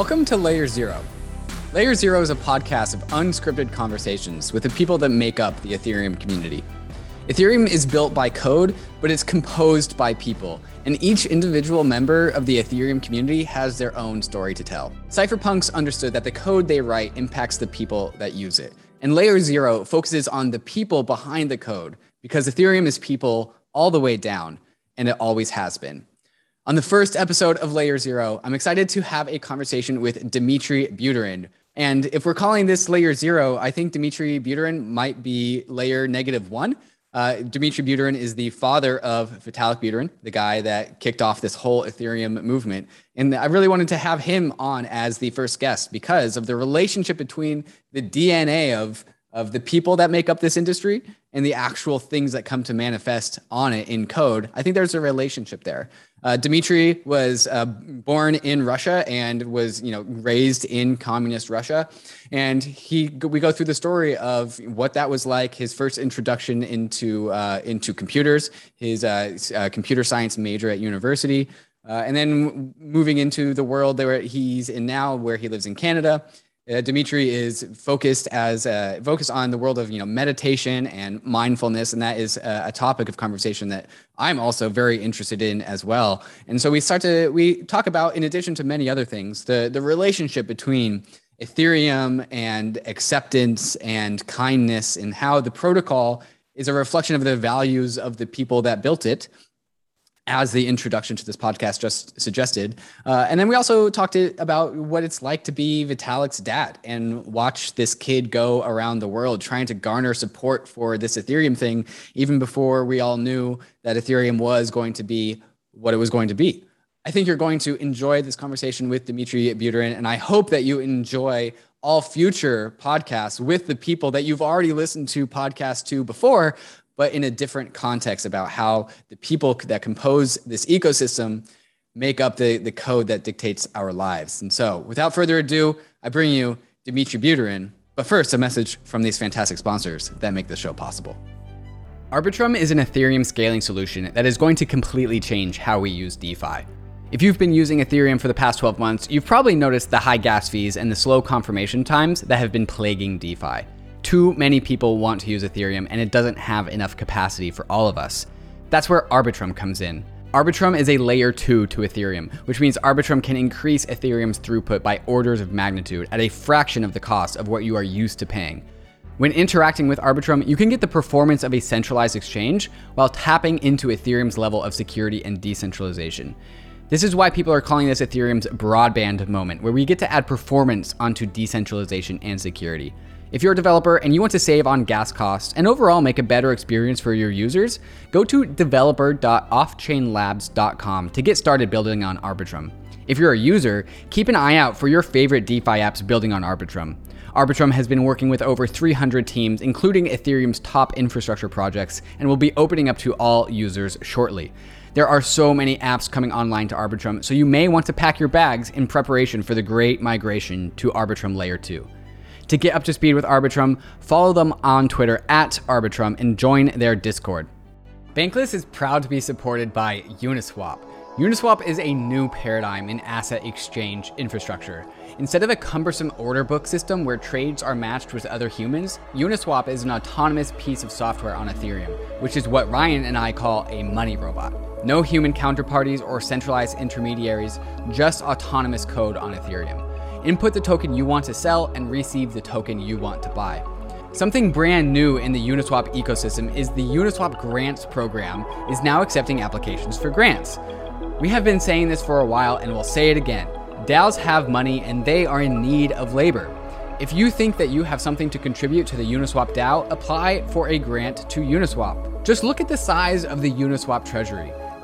Welcome to Layer Zero. Layer Zero is a podcast of unscripted conversations with the people that make up the Ethereum community. Ethereum is built by code, but it's composed by people, and each individual member of the Ethereum community has their own story to tell. Cypherpunks understood that the code they write impacts the people that use it, and Layer Zero focuses on the people behind the code because Ethereum is people all the way down, and it always has been. On the first episode of Layer Zero, I'm excited to have a conversation with Dmitry Buterin. And if we're calling this Layer Zero, I think Dmitry Buterin might be Layer Negative One. Uh, Dmitry Buterin is the father of Vitalik Buterin, the guy that kicked off this whole Ethereum movement. And I really wanted to have him on as the first guest because of the relationship between the DNA of of the people that make up this industry and the actual things that come to manifest on it in code. I think there's a relationship there. Uh, Dmitry was uh, born in Russia and was, you know, raised in communist Russia, and he we go through the story of what that was like. His first introduction into uh, into computers, his uh, uh, computer science major at university, uh, and then moving into the world that he's in now, where he lives in Canada uh, Dmitry is focused as uh, focused on the world of you know meditation and mindfulness, and that is a, a, topic of conversation that I'm also very interested in as well. And so we start to we talk about, in addition to many other things, the the relationship between Ethereum and acceptance and kindness, and how the protocol is a reflection of the values of the people that built it as the introduction to this podcast just suggested. Uh, and then we also talked about what it's like to be Vitalik's dad and watch this kid go around the world trying to garner support for this Ethereum thing, even before we all knew that Ethereum was going to be what it was going to be. I think you're going to enjoy this conversation with Dmitry Buterin, and I hope that you enjoy all future podcasts with the people that you've already listened to podcasts to before, but in a different context about how the people that compose this ecosystem make up the, the code that dictates our lives. And so, without further ado, I bring you Dmitry Buterin. But first, a message from these fantastic sponsors that make this show possible. Arbitrum is an Ethereum scaling solution that is going to completely change how we use DeFi. If you've been using Ethereum for the past 12 months, you've probably noticed the high gas fees and the slow confirmation times that have been plaguing DeFi. Too many people want to use Ethereum and it doesn't have enough capacity for all of us. That's where Arbitrum comes in. Arbitrum is a layer 2 to Ethereum, which means Arbitrum can increase Ethereum's throughput by orders of magnitude at a fraction of the cost of what you are used to paying. When interacting with Arbitrum, you can get the performance of a centralized exchange while tapping into Ethereum's level of security and decentralization. This is why people are calling this Ethereum's broadband moment, where we get to add performance onto decentralization and security. If you're a developer and you want to save on gas costs and overall make a better experience for your users, go to developer.offchainlabs.com to get started building on Arbitrum. If you're a user, keep an eye out for your favorite DeFi apps building on Arbitrum. Arbitrum has been working with over 300 teams, including Ethereum's top infrastructure projects, and will be opening up to all users shortly. There are so many apps coming online to Arbitrum, so you may want to pack your bags in preparation for the great migration to Arbitrum Layer 2. To get up to speed with Arbitrum, follow them on Twitter at Arbitrum and join their Discord. Bankless is proud to be supported by Uniswap. Uniswap is a new paradigm in asset exchange infrastructure. Instead of a cumbersome order book system where trades are matched with other humans, Uniswap is an autonomous piece of software on Ethereum, which is what Ryan and I call a money robot. No human counterparties or centralized intermediaries, just autonomous code on Ethereum. Input the token you want to sell and receive the token you want to buy. Something brand new in the Uniswap ecosystem is the Uniswap Grants program is now accepting applications for grants. We have been saying this for a while and we'll say it again. DAOs have money and they are in need of labor. If you think that you have something to contribute to the Uniswap DAO, apply for a grant to Uniswap. Just look at the size of the Uniswap treasury.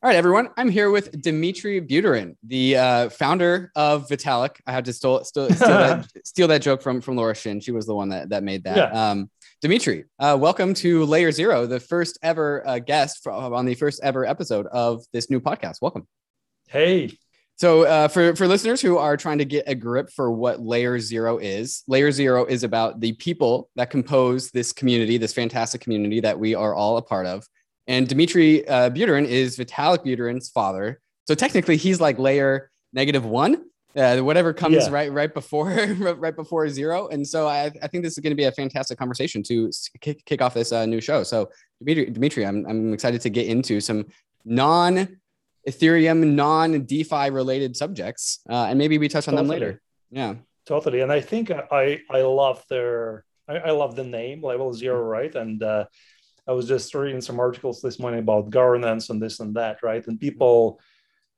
All right, everyone. I'm here with Dmitry Buterin, the uh, founder of Vitalik. I had to steal, steal, steal, that, steal that joke from, from Laura Shin. She was the one that, that made that. Yeah. Um, Dmitry, uh, welcome to Layer Zero, the first ever uh, guest for, on the first ever episode of this new podcast. Welcome. Hey. So, uh, for, for listeners who are trying to get a grip for what Layer Zero is, Layer Zero is about the people that compose this community, this fantastic community that we are all a part of. And Dmitry uh, Buterin is Vitalik Buterin's father. So technically, he's like layer negative one, uh, whatever comes yeah. right right before right before zero. And so I, I think this is going to be a fantastic conversation to kick, kick off this uh, new show. So Dmitry, I'm I'm excited to get into some non Ethereum, non DeFi related subjects, uh, and maybe we touch totally. on them later. Yeah, totally. And I think I I love their I, I love the name Level Zero, right? And uh, I was just reading some articles this morning about governance and this and that, right? And people,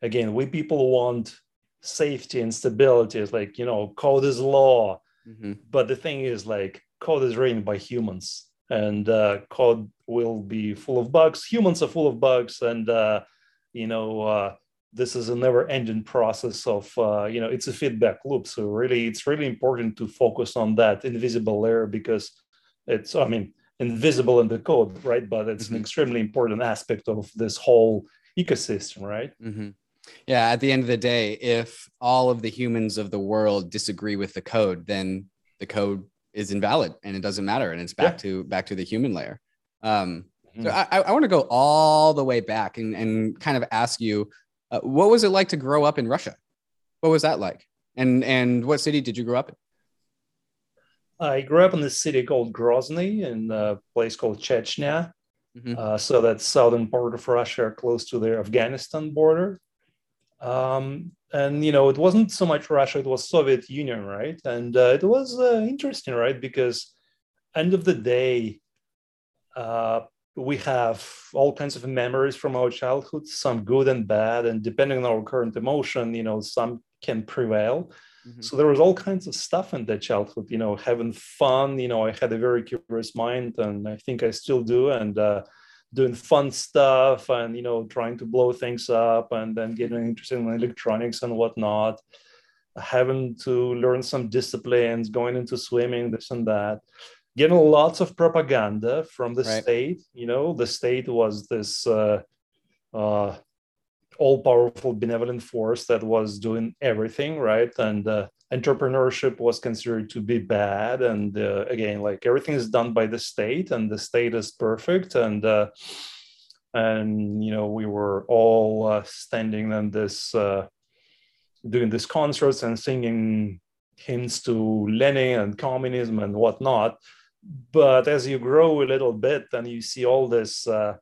again, we people want safety and stability. It's like, you know, code is law. Mm-hmm. But the thing is, like, code is written by humans and uh, code will be full of bugs. Humans are full of bugs. And, uh, you know, uh, this is a never ending process of, uh, you know, it's a feedback loop. So, really, it's really important to focus on that invisible layer because it's, I mean, invisible in the code, right? But it's mm-hmm. an extremely important aspect of this whole ecosystem, right? Mm-hmm. Yeah. At the end of the day, if all of the humans of the world disagree with the code, then the code is invalid and it doesn't matter, and it's back yeah. to back to the human layer. Um, mm-hmm. So I, I want to go all the way back and, and kind of ask you, uh, what was it like to grow up in Russia? What was that like? And and what city did you grow up in? I grew up in a city called Grozny in a place called Chechnya. Mm-hmm. Uh, so that's southern part of Russia, close to the Afghanistan border. Um, and you know, it wasn't so much Russia; it was Soviet Union, right? And uh, it was uh, interesting, right? Because end of the day, uh, we have all kinds of memories from our childhood, some good and bad, and depending on our current emotion, you know, some can prevail. Mm-hmm. So there was all kinds of stuff in that childhood, you know, having fun. You know, I had a very curious mind, and I think I still do. And uh, doing fun stuff, and you know, trying to blow things up, and then getting interested in electronics and whatnot. Having to learn some disciplines, going into swimming, this and that. Getting lots of propaganda from the right. state. You know, the state was this. Uh, uh, all powerful benevolent force that was doing everything right? And uh, entrepreneurship was considered to be bad and uh, again like everything is done by the state and the state is perfect and uh, and you know we were all uh, standing in this uh, doing these concerts and singing hymns to lenin and communism and whatnot. But as you grow a little bit and you see all this uh,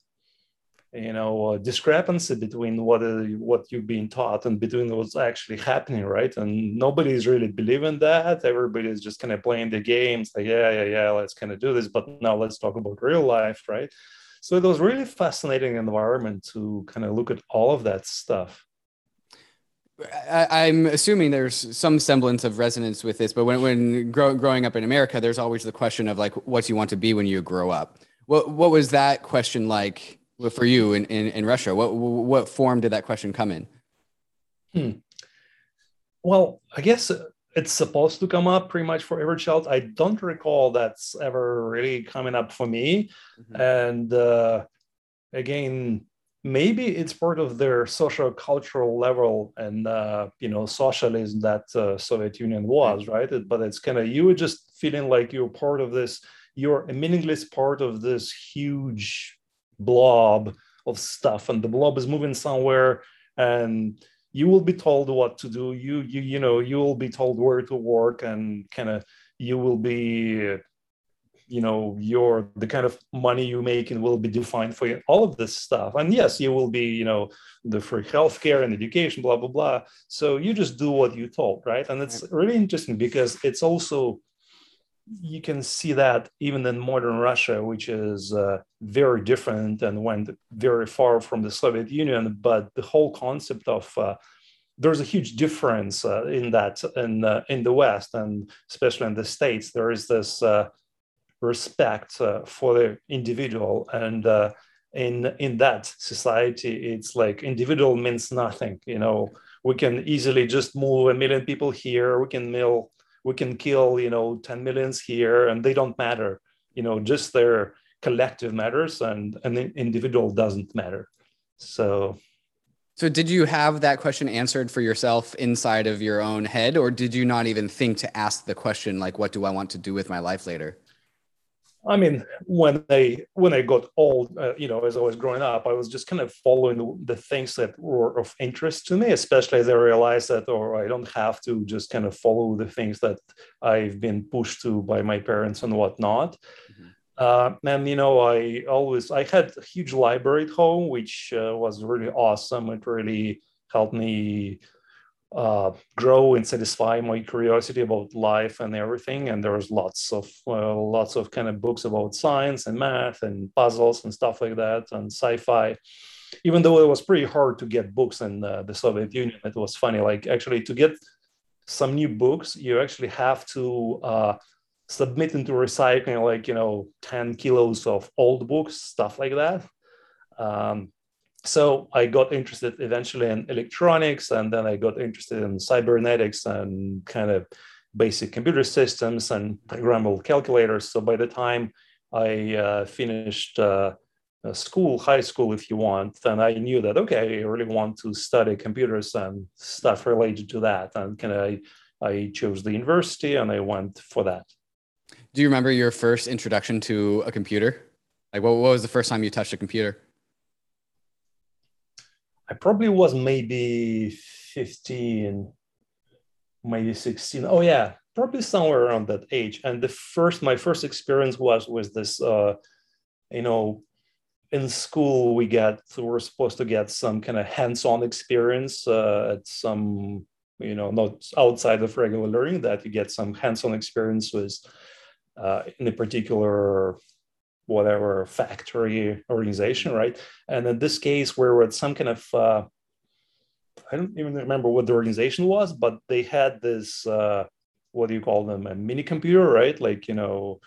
you know discrepancy between what uh, what you've been taught and between what's actually happening right? And nobody's really believing that. Everybody's just kind of playing the games like yeah yeah yeah let's kind of do this but now let's talk about real life right? So it was really fascinating environment to kind of look at all of that stuff. I, am assuming there's some semblance of resonance with this, but when, when grow, growing up in America, there's always the question of like, what do you want to be when you grow up? What, what was that question like for you in, in, in Russia? What, what form did that question come in? Hmm. Well, I guess it's supposed to come up pretty much for every child. I don't recall that's ever really coming up for me. Mm-hmm. And uh, again, maybe it's part of their social cultural level and uh, you know socialism that uh, Soviet Union was, mm-hmm. right? But it's kind of you were just feeling like you're part of this. You're a meaningless part of this huge blob of stuff and the blob is moving somewhere and you will be told what to do. You you you know you will be told where to work and kind of you will be you know your the kind of money you make and will be defined for you. All of this stuff. And yes you will be you know the free healthcare and education blah blah blah. So you just do what you told right? And it's really interesting because it's also you can see that even in modern Russia, which is uh, very different and went very far from the Soviet Union. But the whole concept of uh, there's a huge difference uh, in that in uh, in the West and especially in the states. There is this uh, respect uh, for the individual and in in that society it's like individual means nothing you know we can easily just move a million people here we can mill we can kill you know 10 millions here and they don't matter you know just their collective matters and an individual doesn't matter so so did you have that question answered for yourself inside of your own head or did you not even think to ask the question like what do i want to do with my life later I mean, when I when I got old, uh, you know, as I was growing up, I was just kind of following the, the, things that were of interest to me, especially as I realized that, or I don't have to just kind of follow the things that I've been pushed to by my parents and whatnot. Mm-hmm. Uh, and you know, I always I had a huge library at home, which uh, was really awesome. It really helped me uh, grow and satisfy my curiosity about life and everything. And there was lots of uh, lots of kind of books about science and math and puzzles and stuff like that and sci-fi. Even though it was pretty hard to get books in uh, the Soviet Union, it was funny. Like actually, to get some new books, you actually have to uh, to recycling, like you know, ten kilos of old books, stuff like that. Um, so I got interested eventually in electronics, and then I got interested in cybernetics and kind of basic computer systems and programmable calculators. So by the time I uh, finished uh, school, high school, if you want, then I knew that okay, I really want to study computers and stuff related to that, and kind of I, I chose the university and I went for that. Do you remember your first introduction to a computer? Like, what, what was the first time you touched a computer? I probably was maybe 15, maybe 16. Oh yeah, probably somewhere around that age. And the first, my first experience was with this, uh, you know, in school we get, we we're supposed to get some kind of hands-on experience uh, at some, you know, not outside of regular learning that you get some hands-on experience with uh, in a particular whatever factory organization, right? And in this case, we're at some kind of uh, I don't even remember what the organization was, but they had this uh, what do you call them a mini computer, right? Like you know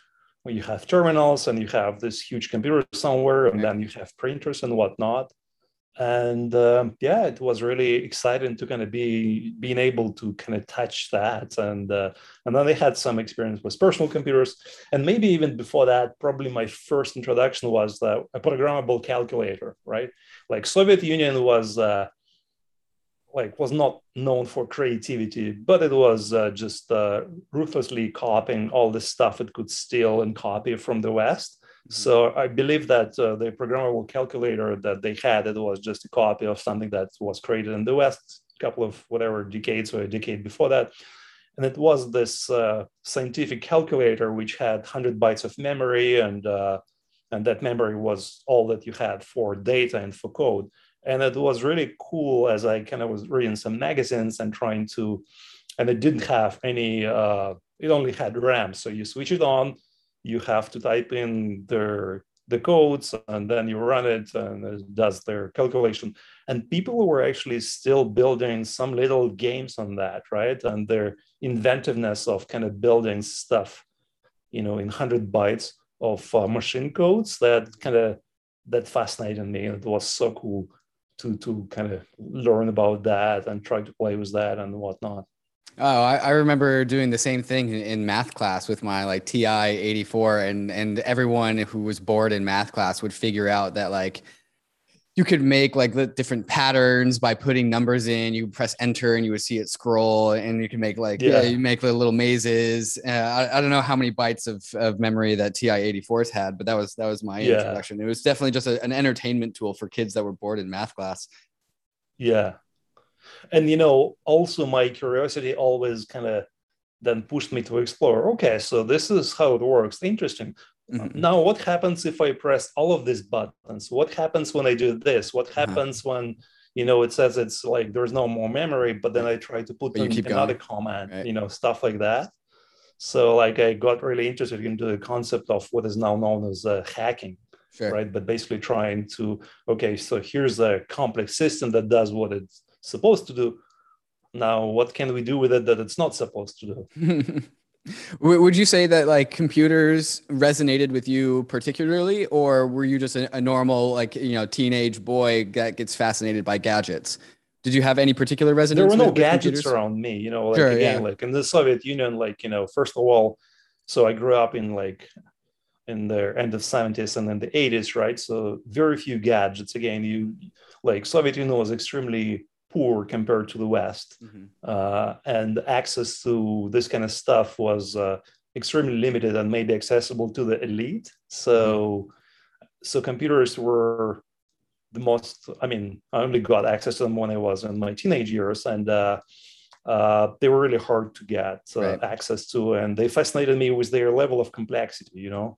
when you have terminals and you have this huge computer somewhere, and then you have printers and whatnot and um, yeah it was really exciting to kind of be being able to kind of touch that. And uh, and then they had some experience with personal computers. And maybe even before that probably my first introduction was a programmable calculator right? Like soviet union was uh, like was not known for creativity but it was uh, just uh, ruthlessly copying all the stuff it could steal and copy from the west. So I believe that uh, the programmable calculator that they had, it was just a copy of something that was created in the West a couple of whatever decades or a decade before that. And it was this uh, scientific calculator which had 100 bytes of memory, and uh, and that memory was all that you had for data and for code. And it was really cool as I kind of was reading some magazines and trying to, and it didn't have any. Uh, it only had RAM, so you switch it on, you have to type in their the codes and then you run it and it does their calculation. And people were actually still building some little games on that right? And their inventiveness of kind of building stuff you know in 100 bytes of uh, machine codes that kind of that fascinated me. It was so cool to to kind of learn about that and try to play with that and whatnot Oh, I, I, remember doing the same thing in math class with my like TI 84 and and everyone who was bored in math class would figure out that like you could make like the different patterns by putting numbers in. You press enter and you would see it scroll, and you can make like yeah, yeah you make the little mazes. Uh, I, I, don't know how many bytes of, of memory that TI 84s had, but that was that was my yeah. introduction. It was definitely just a, an entertainment tool for kids that were bored in math class. Yeah, and you know also my curiosity always kind of then pushed me to explore okay so this is how it works interesting mm-hmm. now what happens if i press all of these buttons what happens when i do this what uh-huh. happens uh-huh. when you know it says it's like there's no more memory but then i try to put in another going. command right. you know stuff like that so like i got really interested into the concept of what is now known as uh, hacking sure. right but basically trying to okay so here's a complex system that does what it's supposed to do. Now, what can we do with it that it's not supposed to do? Would you say that like computers resonated with you particularly, or were you just a, a, normal like you know teenage boy that gets fascinated by gadgets? Did you have any particular resonance? There were no with, gadgets computers? around me, you know. Like Sure, again, yeah. like in the Soviet Union, like you know, first of all, so I grew up in like in the end of 70s and then the 80s, right? So very few gadgets. Again, you like Soviet Union was extremely poor compared to the West, Mhm. uh, and access to this kind of stuff was uh, extremely limited and maybe accessible to the elite. So, so computers were the most. I mean, I only got access to them when I was in my teenage years, and uh, uh, they were really hard to get uh, Right. access to, and they fascinated me with their level of complexity. You know.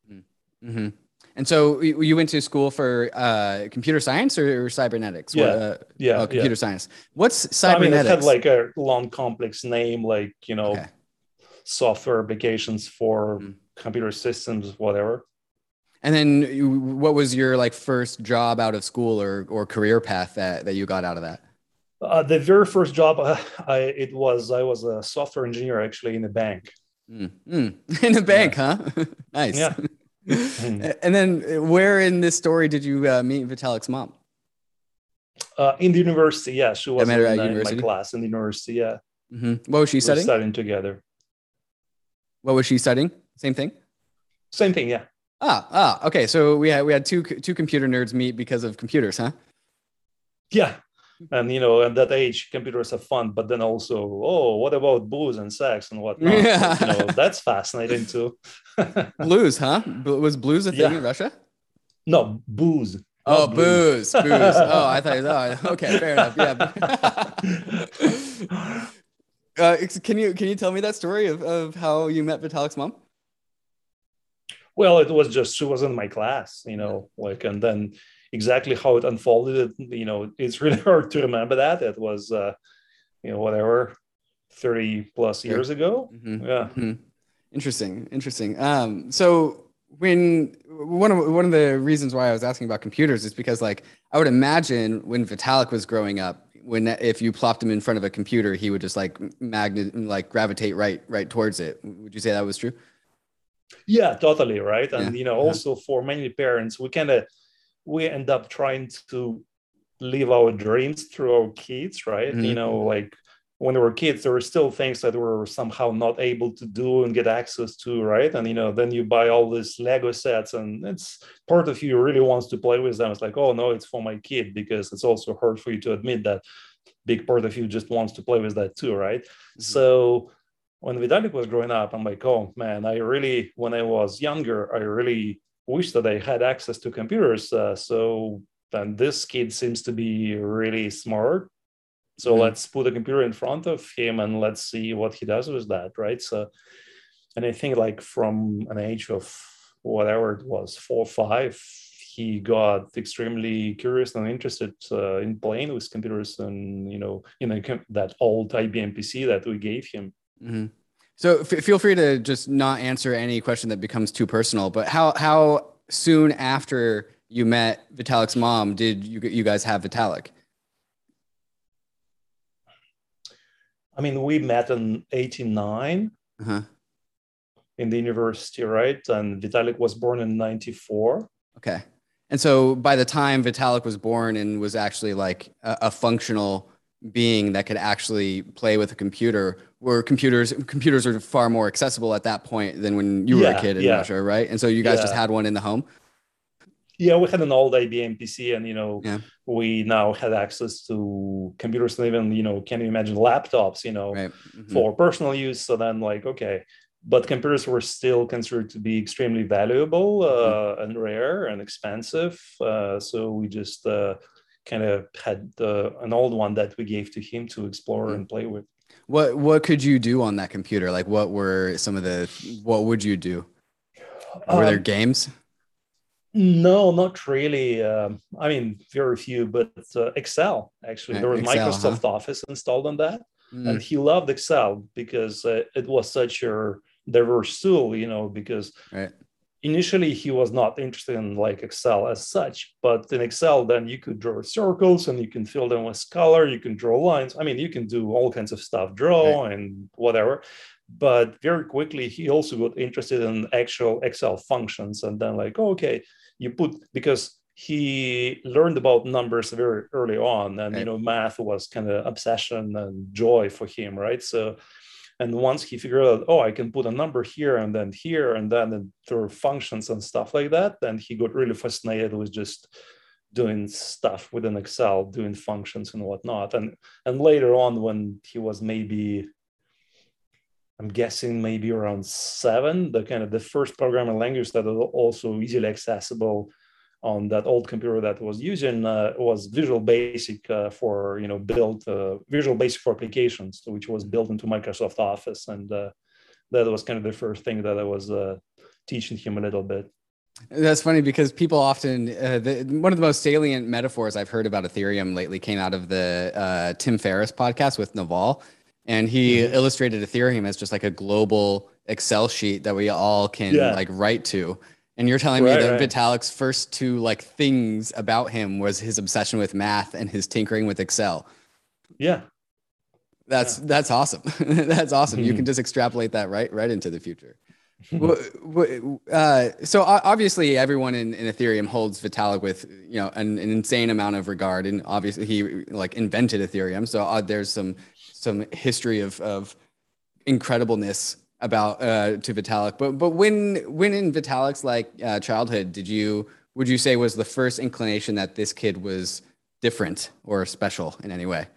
hmm And so you went to school for uh, computer science or, cybernetics? Yeah. What, uh, Yeah. oh, yeah. computer science. What's cybernetics? I mean, it had like a long, complex name, like you know, Okay. software applications for Mhm. computer systems, whatever. and then what was your like first job out of school or, or career path that, that you got out of that? Uh, the very first job, uh, I it was I was a software engineer actually in a bank. Mm. Mm. In a bank, huh? nice. Yeah. And then uh, where in this story did you uh, meet Vitalik's mom? Uh, in the university, yeah, she was in, uh, in my class in the university. Yeah, hmm What was she we studying? studying together. What was she studying? Same thing. Same thing, yeah. Ah, ah, okay. So we had we had two two computer nerds meet because of computers, huh? Yeah. And you know, at that age, computers are fun, but then also, oh, what about booze and sex and whatnot? Yeah. you know, that's fascinating too. Blues, huh? Was blues a thing Yeah. in Russia? no, booze. Oh, booze, booze. Oh, I thought. Oh, okay, fair enough. Yeah. uh, can you can you tell me that story of, of how you met Vitalik's mom? Well, it was just she was in my class, you know, like, and then exactly how it unfolded, you know, it's really hard to remember that. It was, uh, you know, whatever, 30 plus years ago. Mhm. Yeah. Mhm. Interesting, interesting. Um, so when one of one of the reasons why I was asking about computers is because like I would imagine when Vitalik was growing up, when if you plopped him in front of a computer, he would just like magnet like gravitate right right towards it. Would you say that was true? Yeah, totally. Right. And, Yeah. you know, Uh-huh. also for many parents, we kind of, we end up trying to live our dreams through our kids, right? Mhm. You know, like when we were kids, there were still things that we were somehow not able to do and get access to, right? And you know, then you buy all these Lego sets, and it's part of you really wants to play with them. It's like, oh no, it's for my kid because it's also hard for you to admit that big part of you just wants to play with that too, right? So when Vitalik was growing up, I'm like, oh man, I really, when I was younger, I really wish that I had access to computers. Uh, so then this kid seems to be really smart. So Mhm. let's put a computer in front of him and let's see what he does with that, right? So, and I think like from an age of whatever it was, four or five, he got extremely curious and interested uh, in playing with computers and you know in a, that old IBM PC that we gave him. hmm So f- feel free to just not answer any question that becomes too personal. But how how soon after you met Vitalik's mom did you you guys have Vitalik? I mean, we met in '89 Uh-huh. in the university, right? And Vitalik was born in '94. Okay. And so by the time Vitalik was born and was actually like a, a functional being that could actually play with a computer, where computers computers are far more accessible at that point than when you were a kid in yeah. Russia, right? And so you guys just had one in the home. Yeah, we had an old IBM PC, and you know, Yeah. we now had access to computers and even you know, can you imagine laptops? You know, Right. Mhm. for personal use. So then, like, okay, but computers were still considered to be extremely valuable uh, and rare and expensive. Uh, so we just uh, kind of had uh, an old one that we gave to him to explore Mhm. and play with. What what could you do on that computer? Like what were some of the what would you do? Were there Um, games? No, not really. Um, I mean, very few, but uh, Excel actually. Uh, There was Excel, Microsoft Office installed on that, Mm, and he loved Excel because uh, it was such a diverse tool. You know, because right. Initially he was not interested in like Excel as such, but in Excel, then you could draw circles and you can fill them with color. You can draw lines. I mean, you can do all kinds of stuff, draw and whatever. but very quickly he also got interested in actual excel functions and then like oh, okay you put because he learned about numbers very early on and right. you know math was kind of obsession and joy for him right so and once he figured out oh i can put a number here and then here and then through functions and stuff like that then he got really fascinated with just doing stuff within excel doing functions and whatnot. And and later on when he was maybe i'm guessing maybe around seven the kind of the first programming language that was also easily accessible on that old computer that was using uh, was Visual Basic uh, for you know built uh, Visual Basic for applications, which was built into Microsoft Office, and uh, that was kind of the first thing that I was uh, teaching him a little bit. That's funny because people often uh, the, one of the most salient metaphors I've heard about Ethereum lately came out of the Tim Ferriss podcast with Naval, and he mm-hmm. illustrated Ethereum as just like a global Excel sheet that we all can yeah. like write to and you're telling right, me that right. Vitalik's first two like things about him was his obsession with math and his tinkering with Excel. Yeah. That's yeah. that's awesome. that's awesome. Mm-hmm. You can just extrapolate that right right into the future. uh, so obviously everyone in, in, Ethereum holds Vitalik with you know an, an, insane amount of regard, and obviously he like invented Ethereum. So uh, there's some some history of of incredibleness about uh, to Vitalik. But but when when in Vitalik's like uh, childhood, did you would you say was the first inclination that this kid was different or special in any way?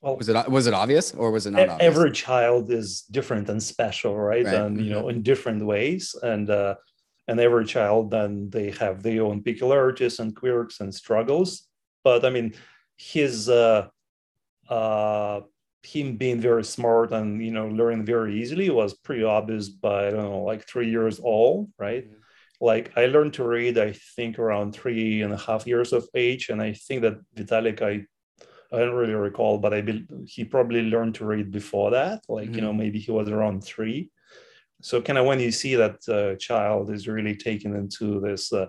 Well, was it was it obvious or was it not? Obvious? Every child is different and special, right? right. And you know, in different ways, and uh, and every child then they have their own peculiarities and quirks and struggles. But I mean, his uh, uh, him being very smart and you know learning very easily was pretty obvious by I don't know like three years old, right? Mm-hmm. Like I learned to read, I think around three and a half years of age, and I think that Vitalik, I I don't really recall, but I be, he probably learned to read before that. Like mm-hmm. you know mm-hmm. maybe he was around three. So kind of when you see that uh, child is really taken into this uh,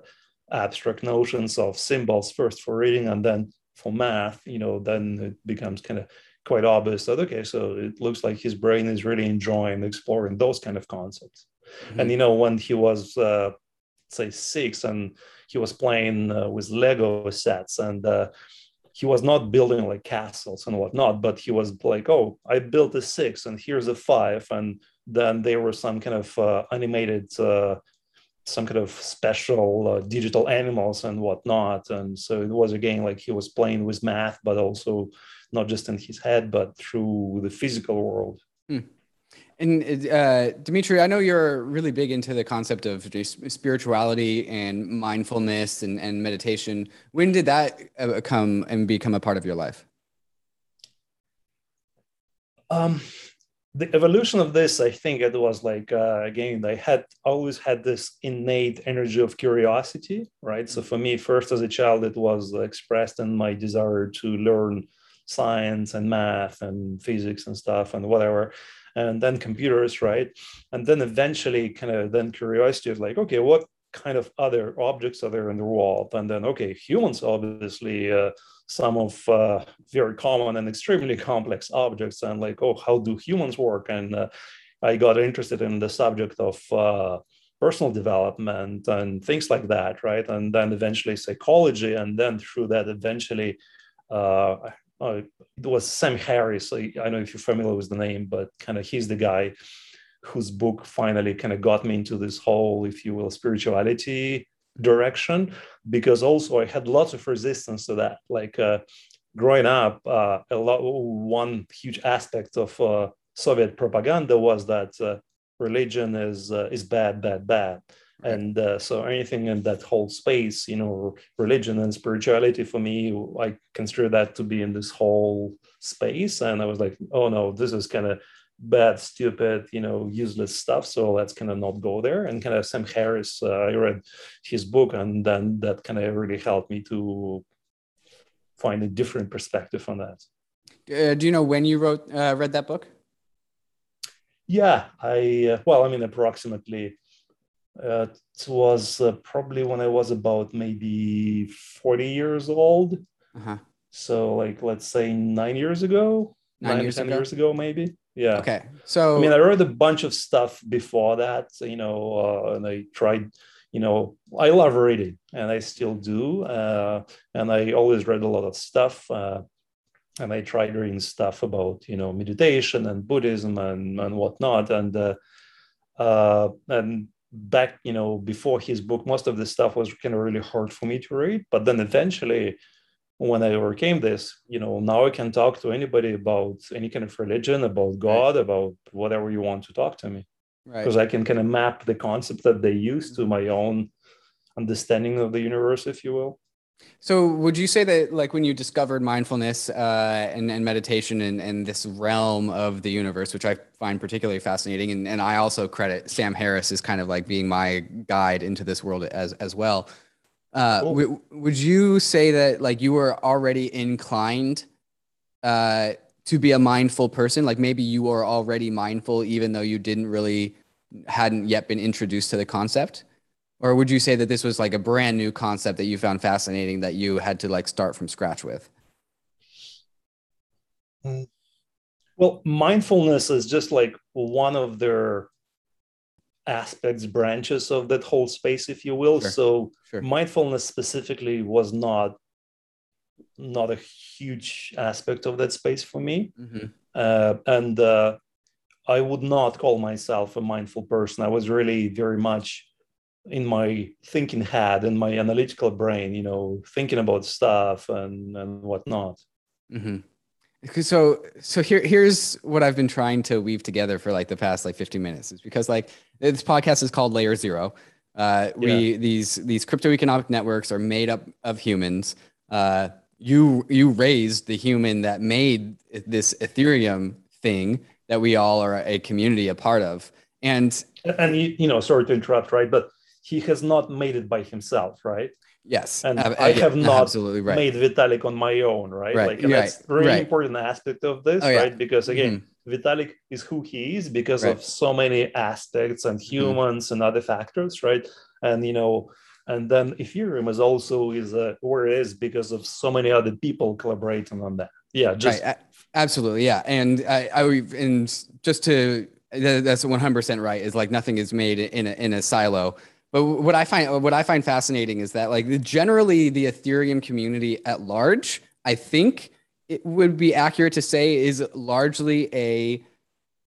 abstract notions of symbols first for reading and then for math, you know, then it becomes kind of quite obvious that okay so it looks like his brain is really enjoying exploring those kind of concepts mm-hmm. and you know when he was uh, say six and he was playing uh, with lego sets and uh, he was not building like castles and whatnot but he was like oh i built a six and here's a five and then there were some kind of uh, animated uh, some kind of special uh, digital animals and whatnot. And so it was again like he was playing with math, but also not just in his head, but through the physical world. Hmm. And uh, Dimitri, I know you're really big into the concept of spirituality and mindfulness and, and meditation. When did that uh, come and become a part of your life? Um, the evolution of this, I think it was like uh, again, I had always had this innate energy of curiosity, right? So for me, first as a child, it was expressed in my desire to learn science and math and physics and stuff and whatever, and then computers, right? And then eventually, kind of then curiosity of like, okay, what kind of other objects are there in the world? And then, okay, humans obviously. Uh, some of uh, very common and extremely complex objects and like oh how do humans work and uh, i got interested in the subject of uh, personal development and things like that right and then eventually psychology and then through that eventually uh, uh, it was sam harris I, I know if you're familiar with the name but kind of he's the guy whose book finally kind of got me into this whole if you will spirituality direction because also I had lots of resistance to that. Like uh, growing up, uh, a lot one huge aspect of uh, Soviet propaganda was that uh, religion is uh, is bad, bad, bad. And uh, so anything in that whole space, you know, religion and spirituality for me, I consider that to be in this whole space. And I was like, oh no, this is kind of bad, stupid, you know, useless stuff. So let's kind of not go there. And kind of Sam Harris, uh, I read his book, and then that kind of really helped me to find a different perspective on that. Uh, do you know when you wrote uh, read that book? Yeah, I uh, well, I mean, approximately. Uh, it was uh, probably when I was about maybe forty years old. Uh-huh. So, like, let's say nine years ago nine, nine years, ten ago? years ago, maybe. Yeah. Okay. So I mean, I read a bunch of stuff before that, you know, uh, and I tried. You know, I love reading, and I still do. Uh, and I always read a lot of stuff. Uh, and I tried reading stuff about you know meditation and Buddhism and and whatnot. And uh, uh, and back you know before his book, most of the stuff was kind of really hard for me to read. But then eventually, when I overcame this, you know, now I can talk to anybody about any kind of religion, about God, right. about whatever you want to talk to me. Because right. I can kind of map the concept that they use to mm-hmm. my own understanding of the universe, if you will. So, would you say that, like, when you discovered mindfulness uh, and, and meditation and, and this realm of the universe, which I find particularly fascinating, and, and I also credit Sam Harris as kind of like being my guide into this world as as well. Uh, cool. w- would you say that, like, you were already inclined uh, to be a mindful person? Like, maybe you were already mindful, even though you didn't really hadn't yet been introduced to the concept or would you say that this was like a brand new concept that you found fascinating that you had to like start from scratch with mm. well mindfulness is just like one of their aspects branches of that whole space if you will sure. so sure. mindfulness specifically was not not a huge aspect of that space for me mm-hmm. uh, and uh, i would not call myself a mindful person i was really very much in my thinking head and my analytical brain you know thinking about stuff and and whatnot. Mm-hmm. so so here here's what i've been trying to weave together for like the past like 50 minutes is because like this podcast is called layer zero. Uh, we yeah. these these crypto economic networks are made up of humans. Uh, you you raised the human that made this ethereum thing that we all are a community a part of. And and you, you know sorry to interrupt right? But he has not made it by himself, right? Yes, and uh, I have not absolutely right. made Vitalik on my own, right? right. Like right. that's really right. important aspect of this, oh, right? Because again, mm-hmm. Vitalik is who he is because of so many aspects and mm-hmm. humans mm-hmm. and other factors, right? And you know, and then Ethereum is also is uh, where it is because of so many other people collaborating on that. Yeah, just absolutely, yeah. And I, I and just to that's 100% right is like nothing is made in a, in a silo but what I find what I find fascinating is that like generally the Ethereum community at large, I think it would be accurate to say is largely a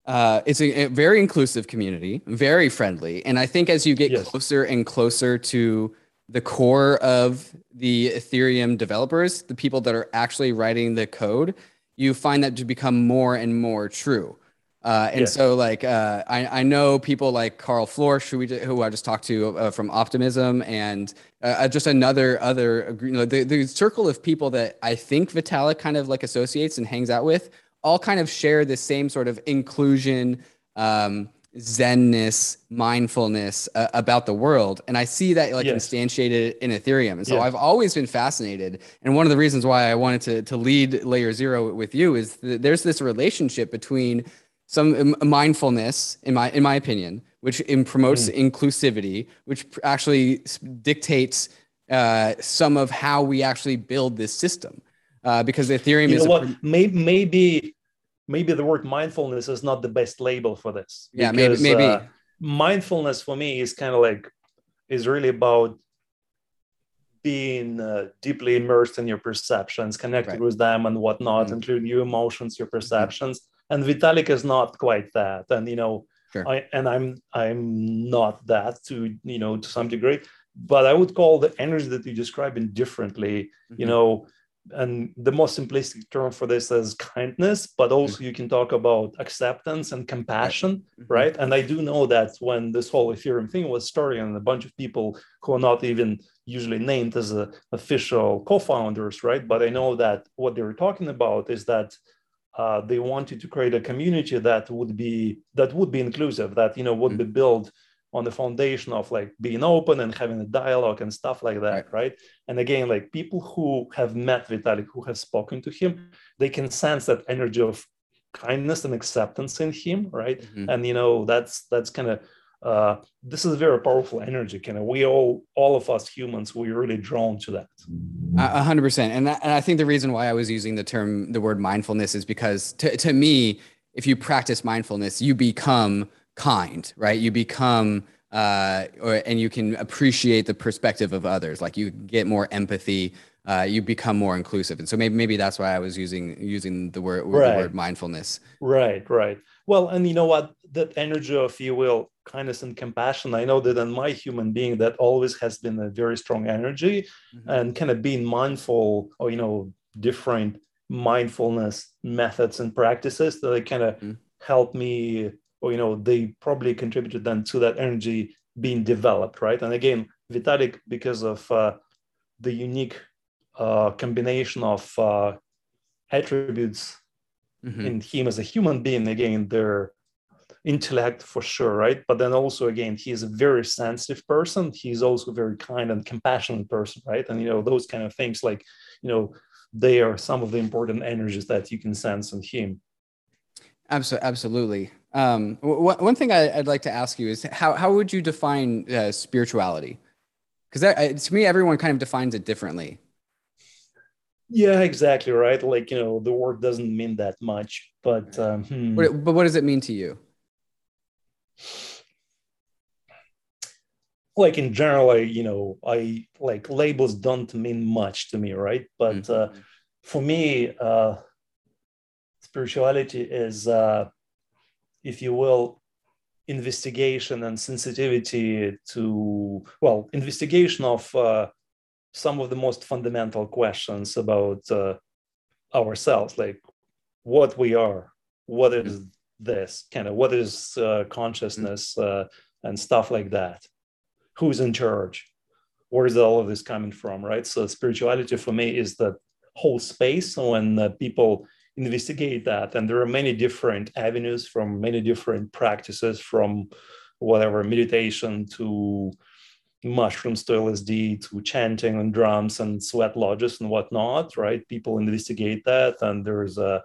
uh, it's a, a, very inclusive community, very friendly, and I think as you get yes. closer and closer to the core of the Ethereum developers, the people that are actually writing the code, you find that to become more and more true. Uh, and so, like, uh, I, I know people like Karl Floersch, who, we, who I just talked to uh, from Optimism, and uh, uh, just another other, you know, the, the circle of people that I think Vitalik kind of like associates and hangs out with, all kind of share the same sort of inclusion, um, zenness, mindfulness uh, about the world, and I see that like yes. instantiated in Ethereum. And so I've always been fascinated, and one of the reasons why I wanted to to lead Layer Zero with you is that there's this relationship between some mindfulness in my in my opinion which in promotes mm. inclusivity which actually dictates uh, some of how we actually build this system uh, because ethereum you is what? Pre- maybe, maybe maybe the word mindfulness is not the best label for this yeah because, maybe maybe uh, mindfulness for me is kind of like is really about being uh, deeply immersed in your perceptions connected right. with them and whatnot mm including your emotions your mm-hmm. perceptions and Vitalik is not quite that. And you know, sure. I and I'm I'm not that to you know to some degree, but I would call the energy that you describe indifferently. Mm-hmm. You know, and the most simplistic term for this is kindness, but also mm-hmm. you can talk about acceptance and compassion, right. Mm-hmm. right? And I do know that when this whole Ethereum thing was starting, and a bunch of people who are not even usually named as official co-founders, right? But I know that what they were talking about is that uh, they wanted to create a community that would be that would be inclusive that you know would mm-hmm. be built on the foundation of like being open and having a dialogue and stuff like that right. right, and again like people who have met vitalik who have spoken to him they can sense that energy of kindness and acceptance in him right mm-hmm. and you know that's that's kind of uh, this is a very powerful energy. Kind of, we all, all of us humans, we're really drawn to that. A hundred percent, and and I think the reason why I was using the term, the word mindfulness, is because to to me, if you practice mindfulness, you become kind, right? You become uh, or and you can appreciate the perspective of others. Like you get more empathy. Uh, you become more inclusive, and so maybe maybe that's why I was using using the word right. the word mindfulness. Right, right. Well, and you know what? That energy of, you will, kindness and compassion. I know that in my human being, that always has been a very strong energy, mm-hmm. and kind of being mindful, or you know, different mindfulness methods and practices that they kind of mm-hmm. help me, or you know, they probably contributed then to that energy being developed, right? And again, Vitalik, because of uh, the unique uh, combination of uh, attributes mm-hmm. in him as a human being again their intellect for sure right? But then also again he's a very sensitive person. He's also a very kind and compassionate person right? And you know those kind of things like you know they are some of the important energies that you can sense in him. Absolutely absolutely. Um, w- one thing I, would like to ask you is how, how would you define uh, spirituality? Because to me everyone kind of defines it differently. Yeah, exactly right. Like you know, the word doesn't mean that much, but um, hmm. but, but what does it mean to you? Like in general, I you know, I like labels don't mean much to me, right? But mm-hmm. uh, for me, uh, spirituality is, uh, if you will, investigation and sensitivity to well, investigation of uh, some of the most fundamental questions about uh, ourselves, like what we are, what is mm-hmm. This kind of, what is uh, consciousness, uh, and stuff like that. Who's in charge? Where is all of this coming from, right? So spirituality for me is the whole space when uh, people investigate that, and there are many different avenues from many different practices, from whatever meditation to mushrooms to LSD to chanting and drums and sweat lodges and whatnot, right? People investigate that, and there's uh,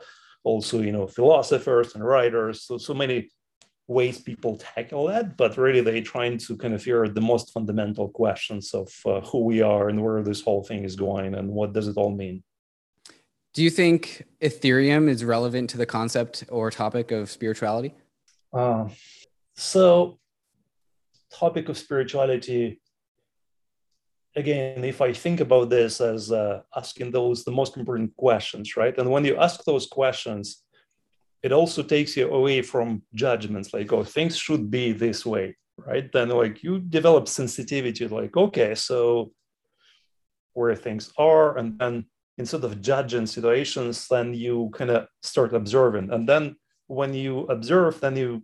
also you know philosophers and writers, so so many ways people tackle that, but really they're trying to kind of hear the most fundamental questions of uh, who we are and where this whole thing is going and what does it all mean. Do you think Ethereum is relevant to the concept or topic of spirituality? Uh, so topic of spirituality again, if I think about this as uh, asking those the most important questions, right? And when you ask those questions, it also takes you away from judgments like, oh, things should be this way, right? Then, like, you develop sensitivity, like, okay, so where things are, and then instead of judging situations, then you kind of start observing. And then when you observe, then you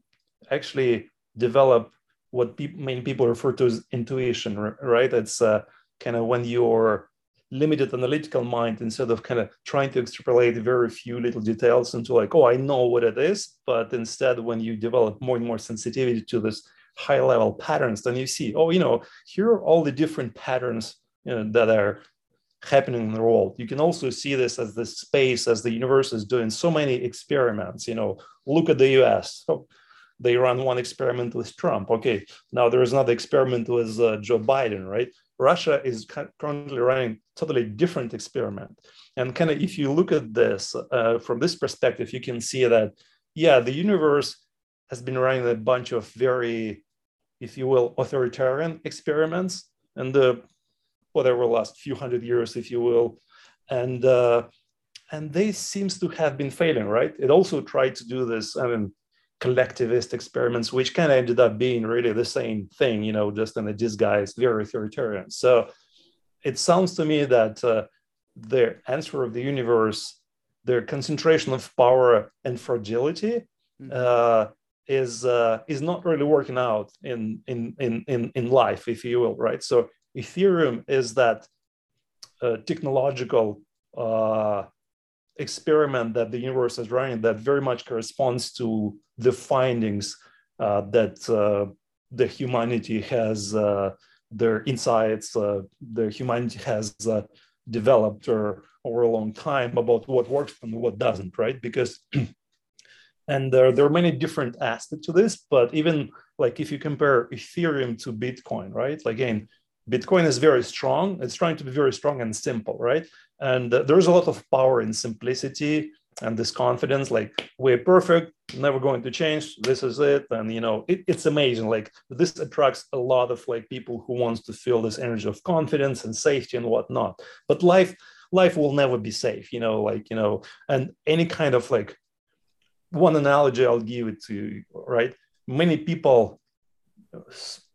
actually develop what pe- many people refer to as intuition, right? It's uh, kind of when your limited analytical mind instead of kind of trying to extrapolate very few little details into like oh i know what it is but instead when you develop more and more sensitivity to this high level patterns then you see oh you know here are all the different patterns you know, that are happening in the world. You can also see this as the space as the universe is doing so many experiments you know look at the us so they run one experiment with trump okay now there is another experiment with uh, joe biden right Russia is currently running totally different experiment. And kind of if you look at this uh, from this perspective, you can see that, yeah, the universe has been running a bunch of very, if you will, authoritarian experiments in the whatever last few hundred years, if you will. And uh, and they seems to have been failing, right? It also tried to do this. I mean, collectivist experiments, which kind of ended up being really the same thing, you know, just in a disguise, very authoritarian. So it sounds to me that uh, the answer of the universe, their concentration of power and fragility, mm-hmm. uh, is uh, is not really working out in, in in in in life, if you will, right? So Ethereum is that uh, technological uh, experiment that the universe is running that very much corresponds to the findings uh, that uh, the humanity has, uh, their insights, uh, the humanity has uh, developed or, over a long time about what works and what doesn't, right? Because, and there, there are many different aspects to this, but even like if you compare Ethereum to Bitcoin, right? Like again, Bitcoin is very strong. It's trying to be very strong and simple, right? And uh, there's a lot of power in simplicity and this confidence. Like we're perfect, never going to change. This is it, and you know it, it's amazing. Like this attracts a lot of like people who wants to feel this energy of confidence and safety and whatnot. But life, life will never be safe. You know, like you know, and any kind of like one analogy I'll give it to you, right? Many people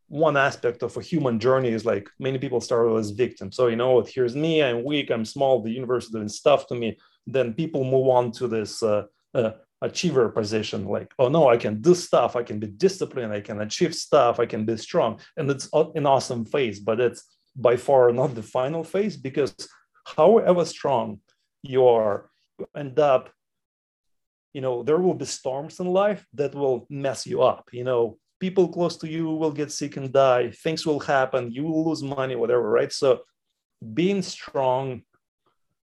one aspect of a human journey is like many people start as victims. So you know what? Here's me. I'm weak. I'm small. The universe is doing stuff to me. Then people move on to this uh, uh, achiever position. Like, oh no, I can do stuff. I can be disciplined. I can achieve stuff. I can be strong. And it's an awesome phase, but it's by far not the final phase because however strong you are, you end up. You know, there will be storms in life that will mess you up. You know, people close to you will get sick and die. Things will happen. You will lose money whatever right? So being strong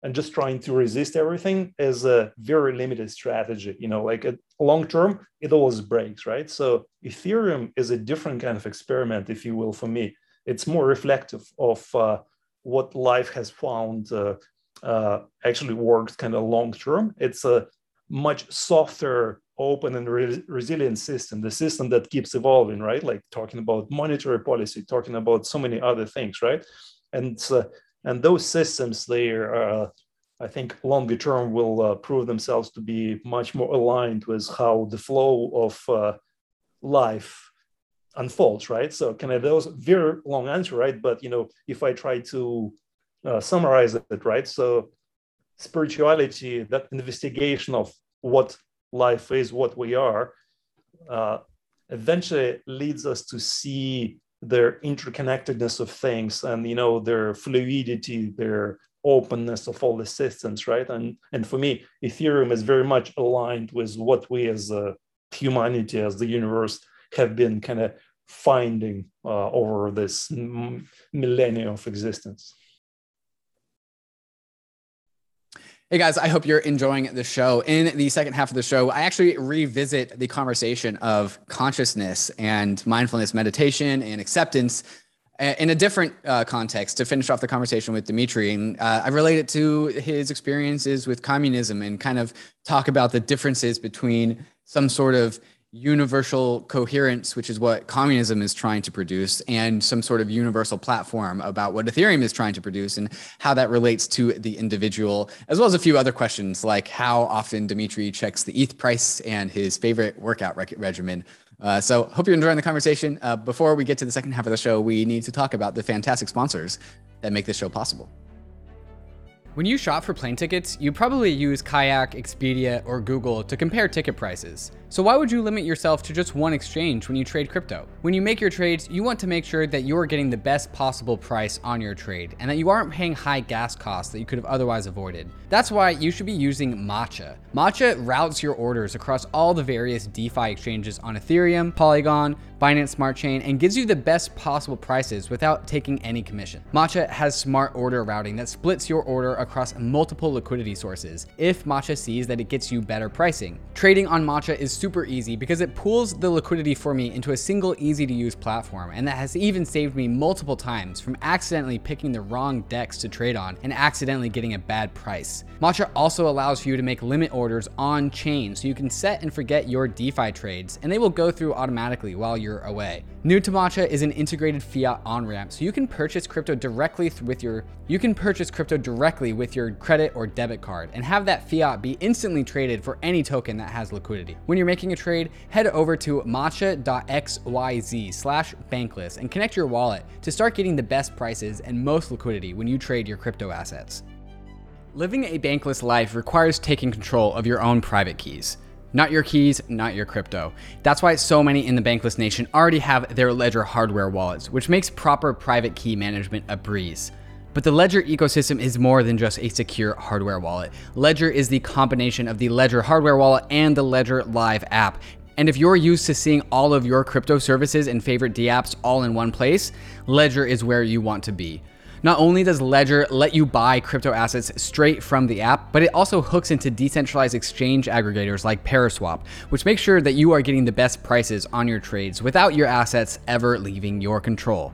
and just trying to resist everything is a very limited strategy you know like long term it always breaks right? So ethereum is a different kind of experiment if you will for me. It's more reflective of uh, what life has found uh, uh, actually works kind of long term. It's a much softer open and re- resilient system, the system that keeps evolving, right? Like talking about monetary policy, talking about so many other things, right? And uh, and those systems, they are, uh, I think, longer term will uh, prove themselves to be much more aligned with how the flow of uh, life unfolds, right? So, kind of those very long answer, right? But you know, if I try to uh, summarize it, right? So, spirituality, that investigation of what life is, what we are, uh, eventually leads us to see their interconnectedness of things and you know their fluidity, their openness of all the systems, right? And and for me, Ethereum is very much aligned with what we as a humanity, as the universe, have been kind of finding uh, over this millennia of existence. Hey guys, I hope you're enjoying the show. In the second half of the show, I actually revisit the conversation of consciousness and mindfulness meditation and acceptance uh, in a different uh, context to finish off the conversation with Dmitry. And uh, I relate it to his experiences with communism and kind of talk about the differences between some sort of universal coherence, which is what communism is trying to produce, and some sort of universal platform about what Ethereum is trying to produce and how that relates to the individual, as well as a few other questions like how often Dmitry checks the ETH price and his favorite workout regimen. Uh, so, hope you're enjoying the conversation. Uh, before we get to the second half of the show, we need to talk about the fantastic sponsors that make this show possible. When you shop for plane tickets, you probably use Kayak, Expedia, or Google to compare ticket prices. So why would you limit yourself to just one exchange when you trade crypto? When you make your trades, you want to make sure that you're getting the best possible price on your trade and that you aren't paying high gas costs that you could have otherwise avoided. That's why you should be using Matcha. Matcha routes your orders across all the various DeFi exchanges on Ethereum, Polygon, Binance Smart Chain, and gives you the best possible prices without taking any commission. Matcha has smart order routing that splits your order across multiple liquidity sources if Matcha sees that it gets you better pricing. Trading on Matcha is super easy because it pools the liquidity for me into a single easy to use platform, and that has even saved me multiple times from accidentally picking the wrong DEX to trade on and accidentally getting a bad price. Matcha also allows for you to make limit orders on chain so you can set and forget your DeFi trades, and they will go through automatically while you're away. New to Matcha is an integrated fiat on-ramp, so you can purchase crypto directly with your you can purchase crypto directly with your credit or debit card and have that fiat be instantly traded for any token that has liquidity. When you're making a trade, head over to matcha.xyz slash bankless and connect your wallet to start getting the best prices and most liquidity when you trade your crypto assets. Living a bankless life requires taking control of your own private keys. Not your keys, not your crypto. That's why so many in the Bankless Nation already have their Ledger hardware wallets, which makes proper private key management a breeze. But the Ledger ecosystem is more than just a secure hardware wallet. Ledger is the combination of the Ledger hardware wallet and the Ledger Live app. And if you're used to seeing all of your crypto services and favorite dApps all in one place, Ledger is where you want to be. Not only does Ledger let you buy crypto assets straight from the app, but it also hooks into decentralized exchange aggregators like Paraswap, which makes sure that you are getting the best prices on your trades without your assets ever leaving your control.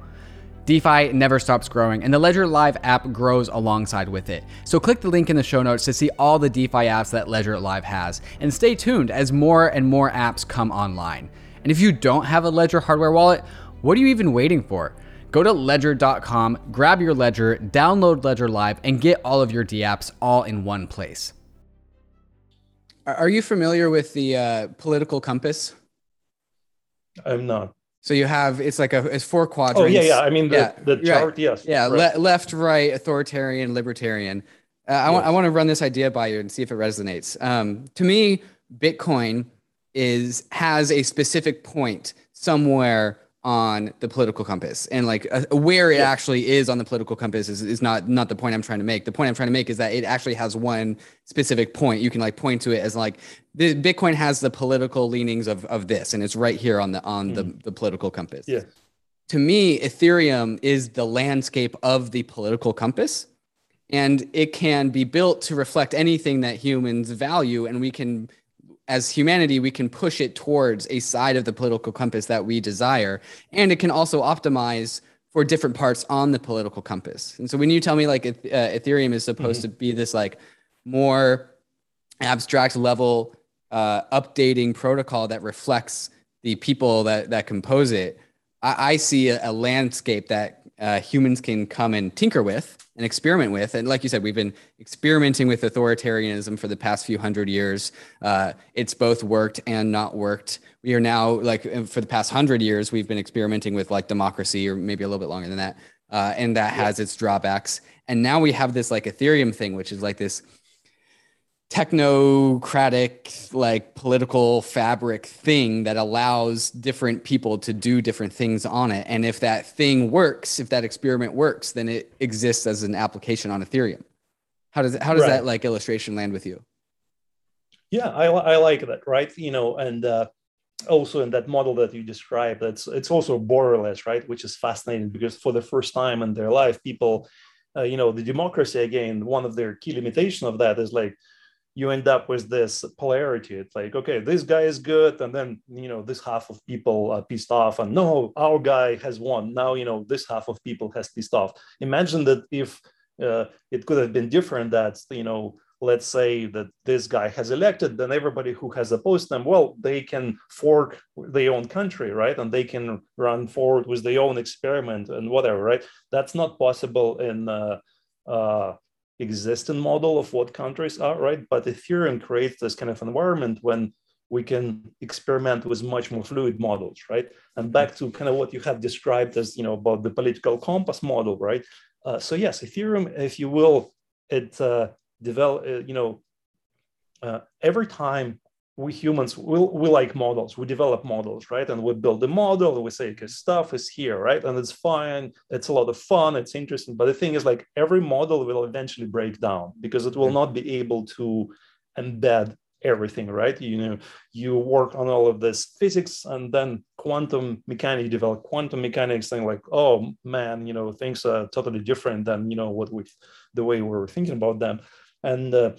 DeFi never stops growing, and the Ledger Live app grows alongside with it. So click the link in the show notes to see all the DeFi apps that Ledger Live has, and stay tuned as more and more apps come online. And if you don't have a Ledger hardware wallet, what are you even waiting for? Go to ledger.com, grab your Ledger, download Ledger Live, and get all of your DApps all in one place. Are you familiar with the uh, political compass? I'm not. So you have it's like a it's four quadrants. Oh yeah, yeah. I mean the, yeah, the chart, right. yes. Yeah, right. le- left, right, authoritarian, libertarian. Uh, I want I want to run this idea by you and see if it resonates. Um, to me, Bitcoin is has a specific point somewhere on the political compass. And like uh, where it yeah. actually is on the political compass is, is not not the point i'm trying to make. The point i'm trying to make is that it actually has one specific point. You can like point to it as like the bitcoin has the political leanings of of this and it's right here on the on mm. the, the political compass. Yeah. To me ethereum is the landscape of the political compass and it can be built to reflect anything that humans value and we can as humanity, we can push it towards a side of the political compass that we desire. And it can also optimize for different parts on the political compass. And so when you tell me like uh, Ethereum is supposed mm-hmm. to be this like more abstract level uh, updating protocol that reflects the people that, that compose it, I, I see a, a landscape that uh, humans can come and tinker with and experiment with. And like you said, we've been experimenting with authoritarianism for the past few hundred years. Uh, it's both worked and not worked. We are now like for the past hundred years, we've been experimenting with like democracy, or maybe a little bit longer than that, uh, and that yeah. has its drawbacks. And now we have this like Ethereum thing, which is like this technocratic like political fabric thing that allows different people to do different things on it. And if that thing works if that experiment works then it exists as an application on ethereum. How does how does right. that like illustration land with you? Yeah i, I like that right? You know and uh, also in that model that you described that's it's also borderless right? Which is fascinating because for the first time in their life people uh, you know the democracy again one of their key limitation of that is like you end up with this polarity. It's like, okay, this guy is good, and then you know this half of people are pissed off, and no, our guy has won. Now you know this half of people has pissed off. Imagine that if uh, it could have been different. That you know, let's say that this guy has elected, then everybody who has opposed them, well, they can fork their own country, right, and they can run forward with their own experiment and whatever, right? That's not possible in. Uh, uh, existing model of what countries are, right? But Ethereum creates this kind of environment when we can experiment with much more fluid models, right? And back to kind of what you have described as, you know, about the political compass model, right? Uh, so yes, Ethereum, if you will, it uh, develop, uh, you know, uh, every time we humans we, we like models. We develop models right? And we build a model and we say okay stuff is here right? And it's fine. It's a lot of fun. It's interesting. But the thing is like every model will eventually break down because it will not be able to embed everything right? You know you work on all of this physics and then quantum mechanics you develop quantum mechanics thing like oh man you know things are totally different than you know what we the way we were thinking about them. And uh,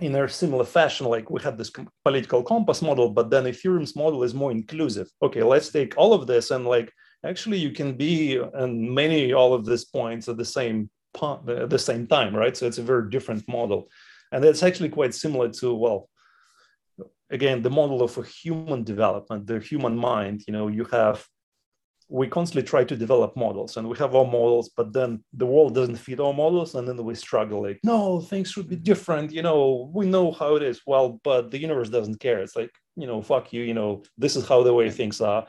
in a similar fashion, like we had this political compass model, but then Ethereum's model is more inclusive. Okay, let's take all of this and like actually you can be and many all of these points at the same at the same time, right? So it's a very different model, and it's actually quite similar to well, again the model of a human development, the human mind. You know, you have we constantly try to develop models and we have our models but then the world doesn't fit our models and then we struggle like no things should be different you know we know how it is. Well but the universe doesn't care. It's like you know fuck you you know this is how the way things are.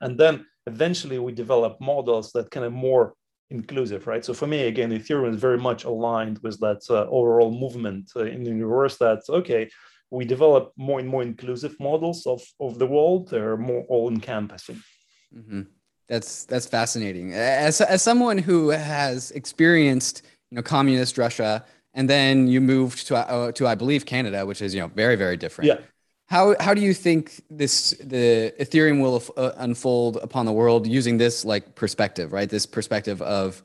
And then eventually we develop models that kind of more inclusive right? So for me again ethereum is very much aligned with that uh, overall movement uh, in the universe that okay we develop more and more inclusive models of, of the world. They're more all encompassing mm-hmm. That's that's fascinating. As as someone who has experienced you know communist Russia, and then you moved to uh, to I believe Canada, which is you know very very different. Yeah. How how do you think this the Ethereum will uh, unfold upon the world using this like perspective, right? This perspective of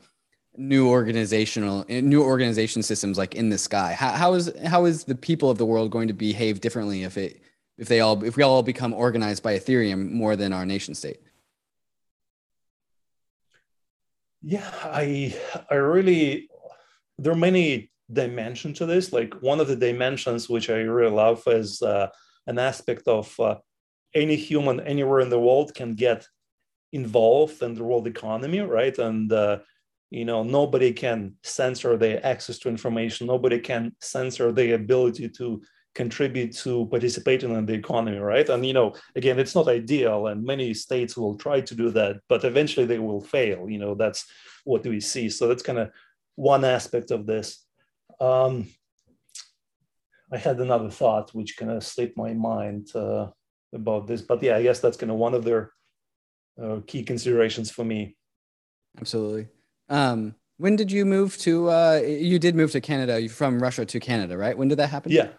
new organizational new organization systems like in the sky how, how is how is the people of the world going to behave differently if it if they all if we all become organized by ethereum more than our nation state yeah i i really there are many dimensions to this. Like one of the dimensions which i really love is uh, an aspect of uh, any human anywhere in the world can get involved in the world economy right? And uh, you know nobody can censor their access to information. Nobody can censor their ability to contribute to participating in the economy right and you know again it's not ideal and many states will try to do that but eventually they will fail you know that's what we see so that's kind of one aspect of this um, i had another thought which kind of slipped my mind uh, about this but yeah i guess that's kind of one of their uh, key considerations for me absolutely um, when did you move to? Uh, you did move to Canada from Russia to Canada, right? When did that happen? Yeah,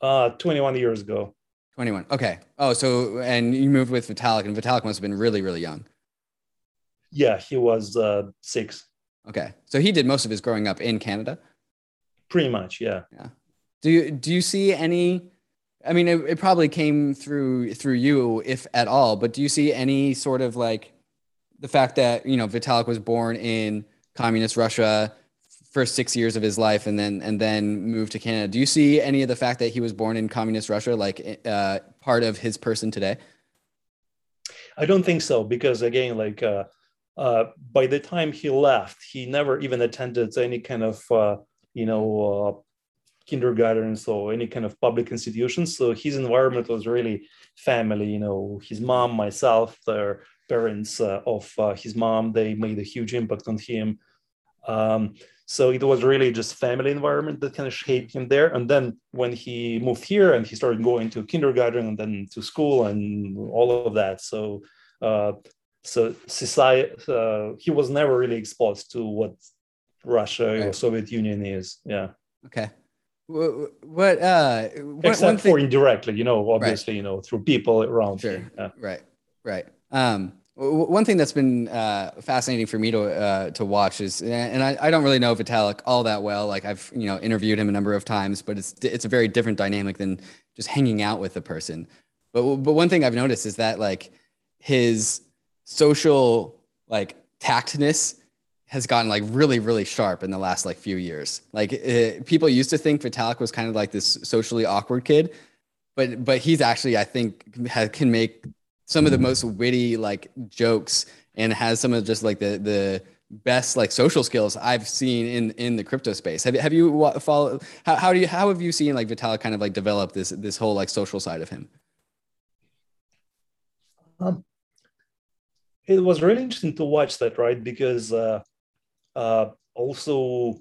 uh, 21 years ago. 21. Okay. Oh, so and you moved with Vitalik, and Vitalik must have been really, really young. Yeah, he was uh, six. Okay, so he did most of his growing up in Canada. Pretty much, yeah. Yeah. Do you do you see any? I mean, it, it probably came through through you, if at all. But do you see any sort of like the fact that you know Vitalik was born in communist Russia first six years of his life and then and then moved to Canada. Do you see any of the fact that he was born in communist Russia like uh, part of his person today? I don't think so because again, like uh, uh, by the time he left, he never even attended any kind of uh, you know uh, kindergartens or any kind of public institutions. So his environment was really family. You know, his mom, myself, their parents uh, of his mom. They made a huge impact on him. Um, so it was really just family environment that kind of shaped him there. And then when he moved here and he started going to kindergarten and then to school and all of that. So uh, so society, uh, he was never really exposed to what Russia right. or Soviet Union is. Yeah. Okay. What, uh, what, except for indirectly, you know, obviously, right. you know, through people around. Sure. Yeah. Right. Right. Um, one thing that's been uh, fascinating for me to uh, to watch is, and I, I, don't really know Vitalik all that well. Like I've you know interviewed him a number of times, but it's it's a very different dynamic than just hanging out with a person. But but one thing I've noticed is that like his social like tactness has gotten like really really sharp in the last like few years. Like it, people used to think Vitalik was kind of like this socially awkward kid, but but he's actually I think can make some of the most witty like jokes and has some of just like the the best like social skills I've seen in in the crypto space. Have you have you follow how, how do you how have you seen like Vitalik kind of like develop this this whole like social side of him? Um, it was really interesting to watch that, right? Because uh, uh, also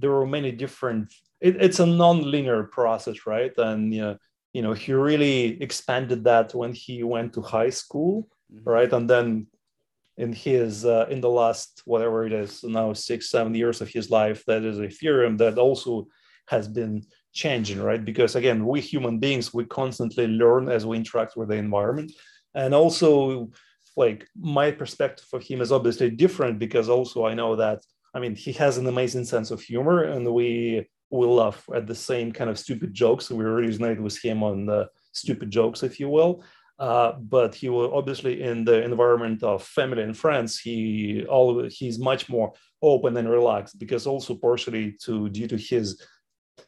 there were many different. It, it's a non-linear process, right? And you know, you know he really expanded that when he went to high school mm-hmm. right? And then in his uh, in the last whatever it is now six seven years of his life that is Ethereum that also has been changing right? Because again we human beings we constantly learn as we interact with the environment. And also like my perspective of him is obviously different because also i know that i mean he has an amazing sense of humor and we we laugh at the same kind of stupid jokes. We originated with him on the stupid jokes, if you will. Uh, but he will obviously in the environment of family and friends, he all he's much more open and relaxed because also partially to due to his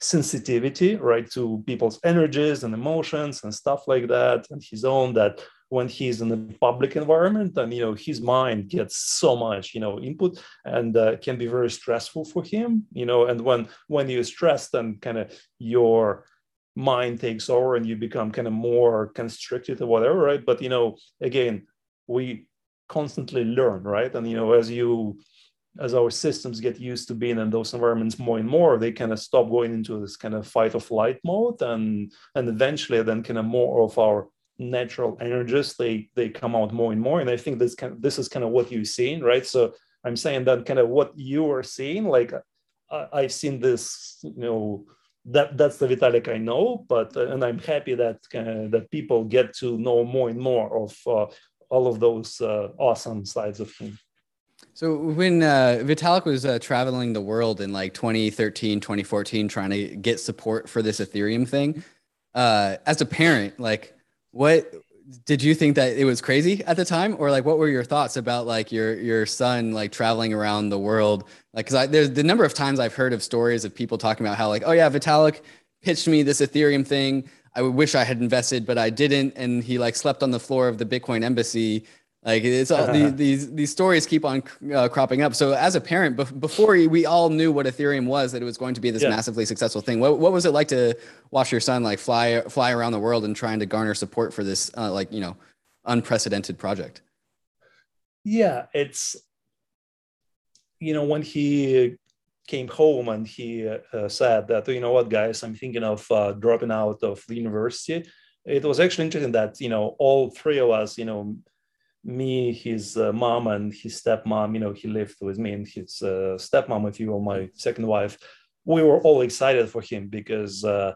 sensitivity, right, to people's energies and emotions and stuff like that, and his own that when he's in a public environment and you know his mind gets so much you know input and uh, can be very stressful for him you know and when when you're stressed and kind of your mind takes over and you become kind of more constricted or whatever right? But you know again we constantly learn right? And you know as you as our systems get used to being in those environments more and more, they kind of stop going into this kind of fight or flight mode, and and eventually, then kind of more of our natural energies they they come out more and more. And i think this kind of, this is kind of what you've seen right? So i'm saying that kind of what you are seeing like I, i've seen this you know that that's the vitalik i know but uh, and i'm happy that uh, that people get to know more and more of uh, all of those uh, awesome sides of him. So when uh, Vitalik was uh, traveling the world in like 2013, 2014, trying to get support for this Ethereum thing, uh, as a parent, like what did you think that it was crazy at the time, or like what were your thoughts about like your your son like traveling around the world? Like, because I there's the number of times I've heard of stories of people talking about how like, oh yeah, Vitalik pitched me this Ethereum thing. I wish I had invested, but I didn't, and he like slept on the floor of the Bitcoin embassy like it's all these, these these stories keep on uh, cropping up. So as a parent, be- before we all knew what Ethereum was, that it was going to be this yeah. massively successful thing. What what was it like to watch your son like fly fly around the world and trying to garner support for this uh, like you know unprecedented project? Yeah, it's you know when he came home and he uh, said that you know what guys, I'm thinking of uh, dropping out of the university. It was actually interesting that you know all three of us you know me, his uh, mom, and his stepmom. You know, he lived with me and his uh, stepmom, if you will, my second wife. We were all excited for him because uh,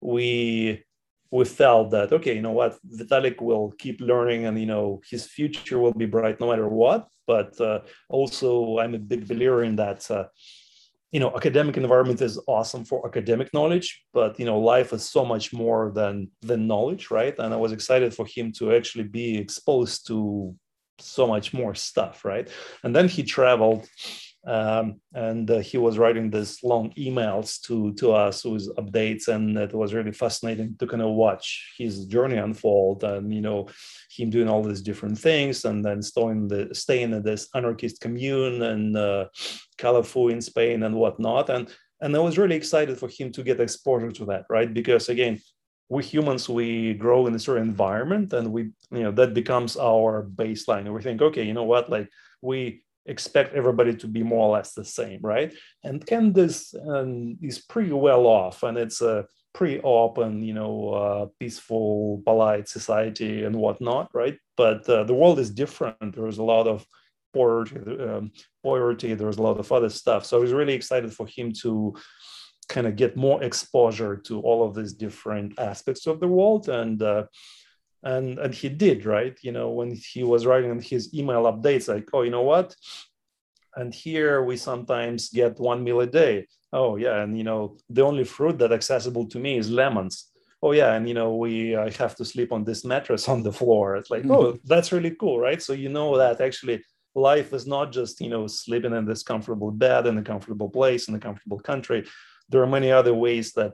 we we felt that okay, you know what, Vitalik will keep learning, and you know his future will be bright no matter what. But uh, also, I'm a big believer in that uh, you know academic environment is awesome for academic knowledge but you know life is so much more than than knowledge right? And i was excited for him to actually be exposed to so much more stuff right? And then he traveled um, and uh, he was writing these long emails to to us with updates and it was really fascinating to kind of watch his journey unfold and you know him doing all these different things and then staying the staying in this anarchist commune and uh, Calafou in Spain and whatnot. And and I was really excited for him to get exposure to that right? Because again we humans we grow in a certain environment and we you know that becomes our baseline. And we think okay you know what? Like we expect everybody to be more or less the same, right? And Canada um, is pretty well off, and it's a pretty open, you know, uh, peaceful, polite society and whatnot, right? But uh, the world is different. There's a lot of poverty, um, poverty. There's a lot of other stuff. So I was really excited for him to kind of get more exposure to all of these different aspects of the world and. Uh, and and he did right? You know when he was writing his email updates like oh you know what? And here we sometimes get one meal a day. Oh yeah and you know the only fruit that accessible to me is lemons. Oh yeah and you know we i have to sleep on this mattress on the floor. It's like mm-hmm. oh that's really cool right? So you know that actually life is not just you know sleeping in this comfortable bed in a comfortable place in a comfortable country. There are many other ways that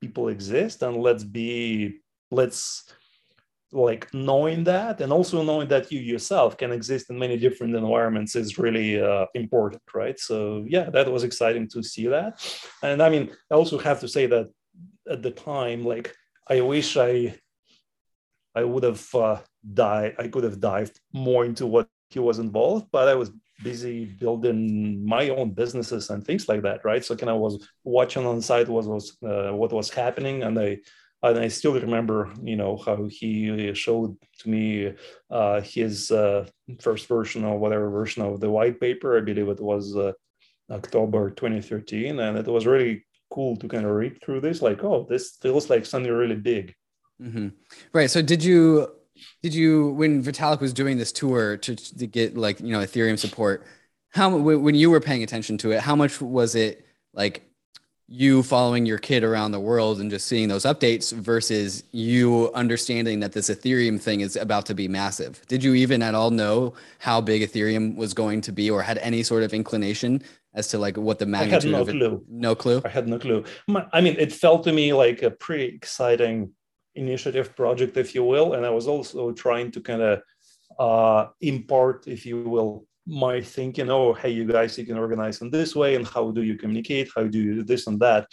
people exist and let's be let's like knowing that and also knowing that you yourself can exist in many different environments is really uh, important right? So yeah that was exciting to see that. And i mean i also have to say that at the time like i wish i i would have uh, died i could have dived more into what he was involved but i was busy building my own businesses and things like that right? So kind of was watching on side what was uh, what was happening and i and I still remember, you know, how he showed to me uh, his uh, first version or whatever version of the white paper. I believe it was uh, October 2013, and it was really cool to kind of read through this. Like, oh, this feels like something really big. Mm-hmm. Right. So, did you did you when Vitalik was doing this tour to, to get like you know Ethereum support? How when you were paying attention to it, how much was it like? You following your kid around the world and just seeing those updates versus you understanding that this Ethereum thing is about to be massive. Did you even at all know how big Ethereum was going to be or had any sort of inclination as to like what the magnitude I had no of clue. No clue. I had no clue. I mean, it felt to me like a pretty exciting initiative project, if you will. And I was also trying to kind of uh, impart, if you will, might think, you know, hey, you guys, you can organize in this way, and how do you communicate? How do you do this and that?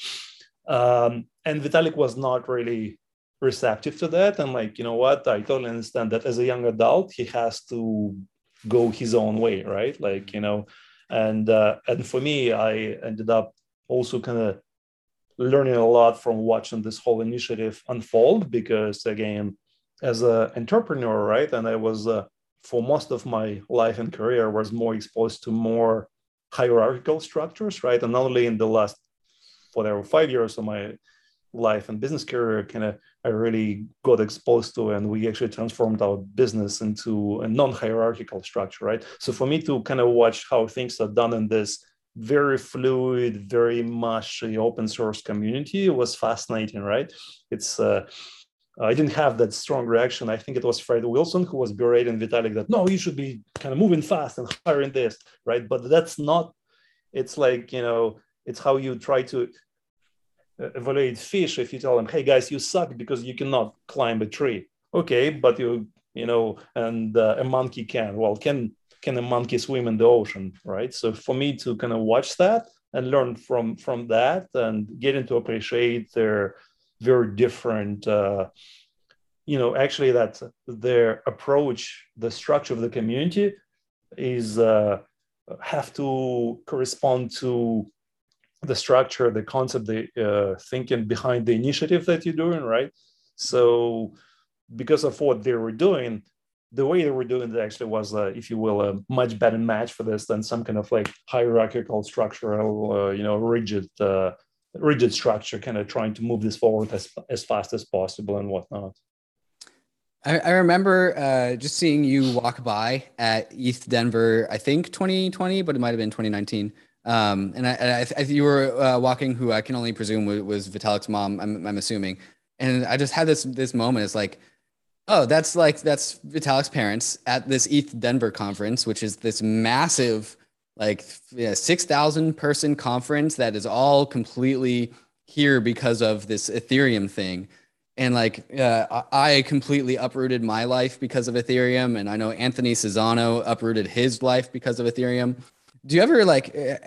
Um, and Vitalik was not really receptive to that. And like, you know what? I totally understand that as a young adult, he has to go his own way, right? Like, you know, and uh, and for me, I ended up also kind of learning a lot from watching this whole initiative unfold because again, as an entrepreneur, right? And I was uh, for most of my life and career was more exposed to more hierarchical structures, right? And not only in the last whatever five years of my life and business career kind of I really got exposed to, and we actually transformed our business into a non-hierarchical structure, right? So for me to kind of watch how things are done in this very fluid, very much open source community was fascinating, right? It's uh, I didn't have that strong reaction. I think it was Fred Wilson who was berating Vitalik that no, you should be kind of moving fast and hiring this, right? But that's not. It's like you know, it's how you try to uh, evaluate fish if you tell them hey guys you suck because you cannot climb a tree okay but you you know and uh, a monkey can well can can a monkey swim in the ocean right so for me to kind of watch that and learn from from that and getting to appreciate their very different uh, you know actually that their approach the structure of the community is uh, have to correspond to the structure, the concept, the uh, thinking behind the initiative that you're doing, right? So, because of what they were doing, the way they were doing it actually was, uh, if you will, a much better match for this than some kind of like hierarchical, structural, uh, you know, rigid, uh, rigid structure, kind of trying to move this forward as as fast as possible and whatnot. I, I remember uh, just seeing you walk by at ETH Denver, I think 2020, but it might have been 2019. Um, and I, I, I, you were uh, walking, who I can only presume was, was Vitalik's mom. I'm, I'm, assuming, and I just had this this moment. It's like, oh, that's like that's Vitalik's parents at this ETH Denver conference, which is this massive, like yeah, six thousand person conference that is all completely here because of this Ethereum thing. And like, uh, I completely uprooted my life because of Ethereum, and I know Anthony Sassano uprooted his life because of Ethereum do you ever like eh,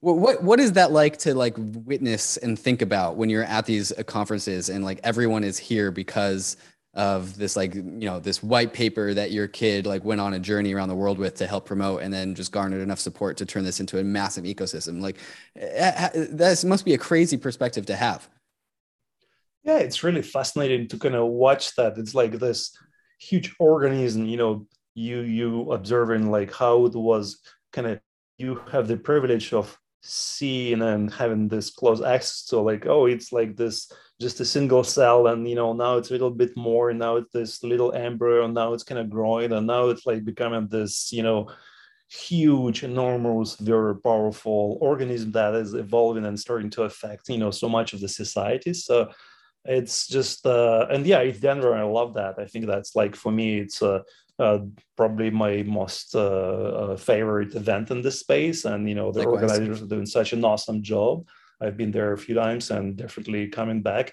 what what is that like to like witness and think about when you're at these uh, conferences and like everyone is here because of this like you know this white paper that your kid like went on a journey around the world with to help promote and then just garnered enough support to turn this into a massive ecosystem. Like eh, eh, that must be a crazy perspective to have. Yeah it's really fascinating to kind of watch that. It's like this huge organism you know you you observing like how it was kind of you have the privilege of seeing and having this close access to like oh it's like this just a single cell and you know now it's a little bit more and now it's this little embryo and now it's kind of growing and now it's like becoming this you know huge enormous very powerful organism that is evolving and starting to affect you know so much of the society so it's just uh and yeah ETH Denver i love that i think that's like for me it's a uh, probably my most uh, uh, favorite event in this space. And you know, the Likewise. organizers are doing such an awesome job. I've been there a few times and definitely coming back.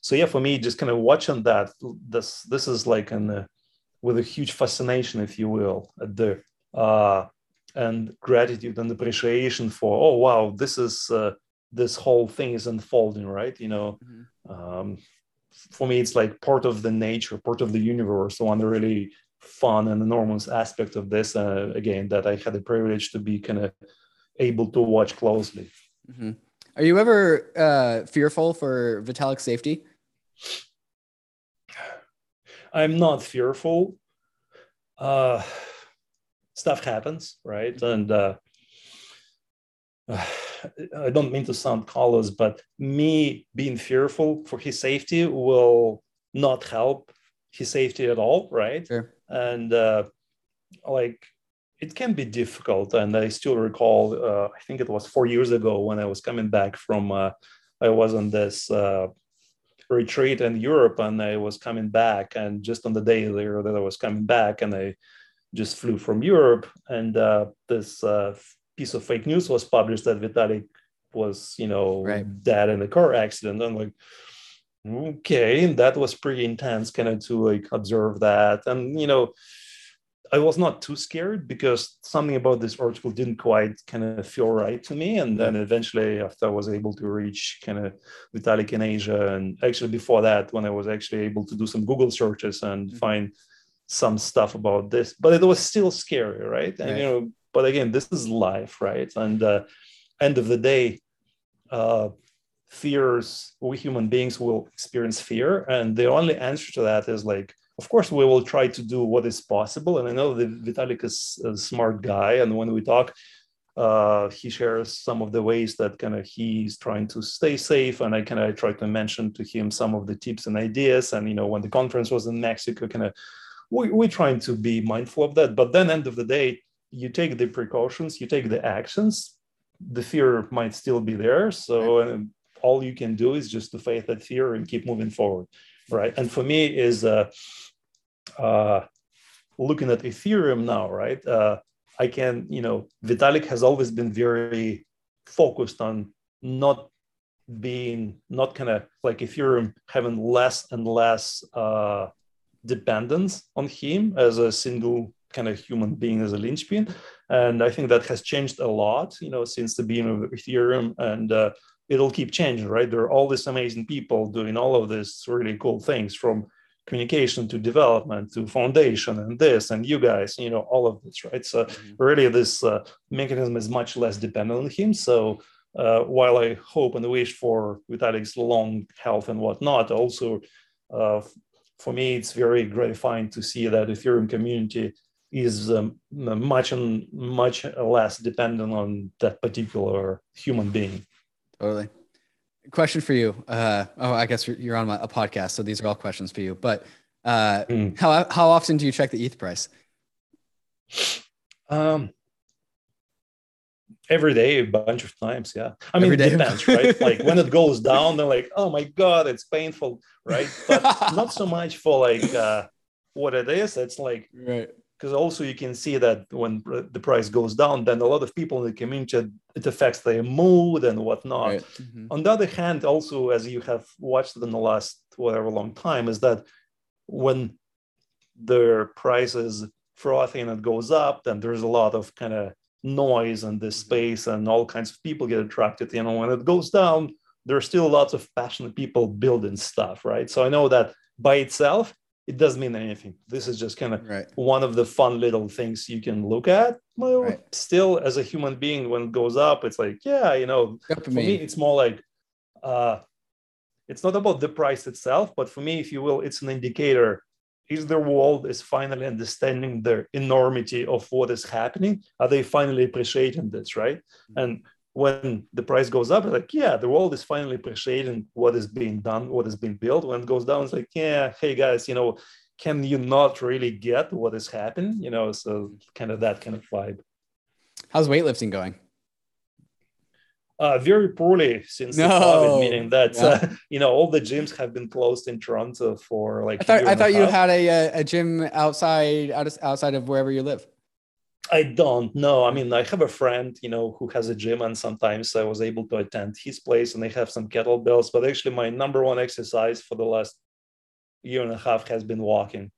So yeah, for me, just kind of watching that, this this is like an uh, with a huge fascination, if you will, at the uh, and gratitude and appreciation for oh wow, this is uh, this whole thing is unfolding, right? You know. Mm-hmm. Um, for me, it's like part of the nature, part of the universe. The one really fun and enormous aspect of this uh, again that i had the privilege to be kind of able to watch closely mm-hmm. Are you ever uh, fearful for vitalik's safety? I'm not fearful. Uh, stuff happens right? And uh, I don't mean to sound callous, but me being fearful for his safety will not help his safety at all, right? Sure. And uh, like it can be difficult. And I still recall, uh, I think it was four years ago when I was coming back from, uh, I was on this uh, retreat in Europe and I was coming back. And just on the day there that I was coming back, and I just flew from Europe, and uh, this uh, piece of fake news was published that Vitalik was, you know, right. dead in a car accident. I'm like, okay that was pretty intense kind of to like observe that and you know i was not too scared because something about this article didn't quite kind of feel right to me. And then eventually after i was able to reach kind of vitalik in asia and actually before that when i was actually able to do some google searches and mm-hmm. find some stuff about this. But it was still scary right? And you know but again this is life right? And uh, end of the day uh, fears we human beings will experience fear. And the only answer to that is like of course we will try to do what is possible and i know that vitalik is a smart guy and when we talk uh, he shares some of the ways that kind of he's trying to stay safe, and I kind of try to mention to him some of the tips and ideas. And you know, when the conference was in Mexico, kind of we, we're trying to be mindful of that. But then, end of the day, you take the precautions, you take the actions. The fear might still be there, so all you can do is just to face that fear and keep moving forward, right? And for me, is uh, uh, looking at Ethereum now, right? Uh, I can, you know, Vitalik has always been very focused on not being, not kind of like Ethereum having less and less uh, dependence on him as a single kind of human being as a linchpin. And I think that has changed a lot, you know, since the beginning of Ethereum. And uh, it'll keep changing, right? There are all these amazing people doing all of these really cool things from communication to development to foundation and this and you guys you know all of this right? So mm-hmm. really this uh, mechanism is much less dependent on him. So uh, while i hope and wish for vitalik's long health and whatnot also uh, for me it's very gratifying to see that ethereum community is um, much and much less dependent on that particular human being. Totally question for you. Uh, oh, I guess you're on a podcast, so these are all questions for you. But uh, mm. how how often do you check the ETH price? Um, every day, a bunch of times. Yeah, I mean, it depends, right? Like when it goes down, they're like, "Oh my god, it's painful," right? But not so much for like uh, what it is. It's like right because also you can see that when the price goes down, then a lot of people in the community it affects their mood and whatnot. Right. Mm-hmm. On the other hand, also as you have watched in the last whatever long time, is that when their price is frothy and it goes up, then there's a lot of kind of noise in this mm-hmm. space and all kinds of people get attracted. You know, when it goes down, there's still lots of passionate people building stuff, right? So I know that by itself, it doesn't mean anything. This is just kind of right. one of the fun little things you can look at. Well, right. still, as a human being, when it goes up, it's like, yeah, you know, for me. me, it's more like, uh, it's not about the price itself, but for me, if you will, it's an indicator. Is the world is finally understanding the enormity of what is happening? Are they finally appreciating this, right? Mm-hmm. And when the price goes up, it's like, yeah, the world is finally appreciating what is being done, what is being built. When it goes down, it's like, yeah, hey guys, you know, can you not really get what is happening? You know, so kind of that kind of vibe. How's weightlifting going? Uh, very poorly since no. the COVID, meaning that yeah. uh, you know all the gyms have been closed in Toronto for like. I thought, I thought you had a a gym outside outside of wherever you live. I don't know. I mean, I have a friend, you know, who has a gym, and sometimes I was able to attend his place, and they have some kettlebells. But actually, my number one exercise for the last year and a half has been walking.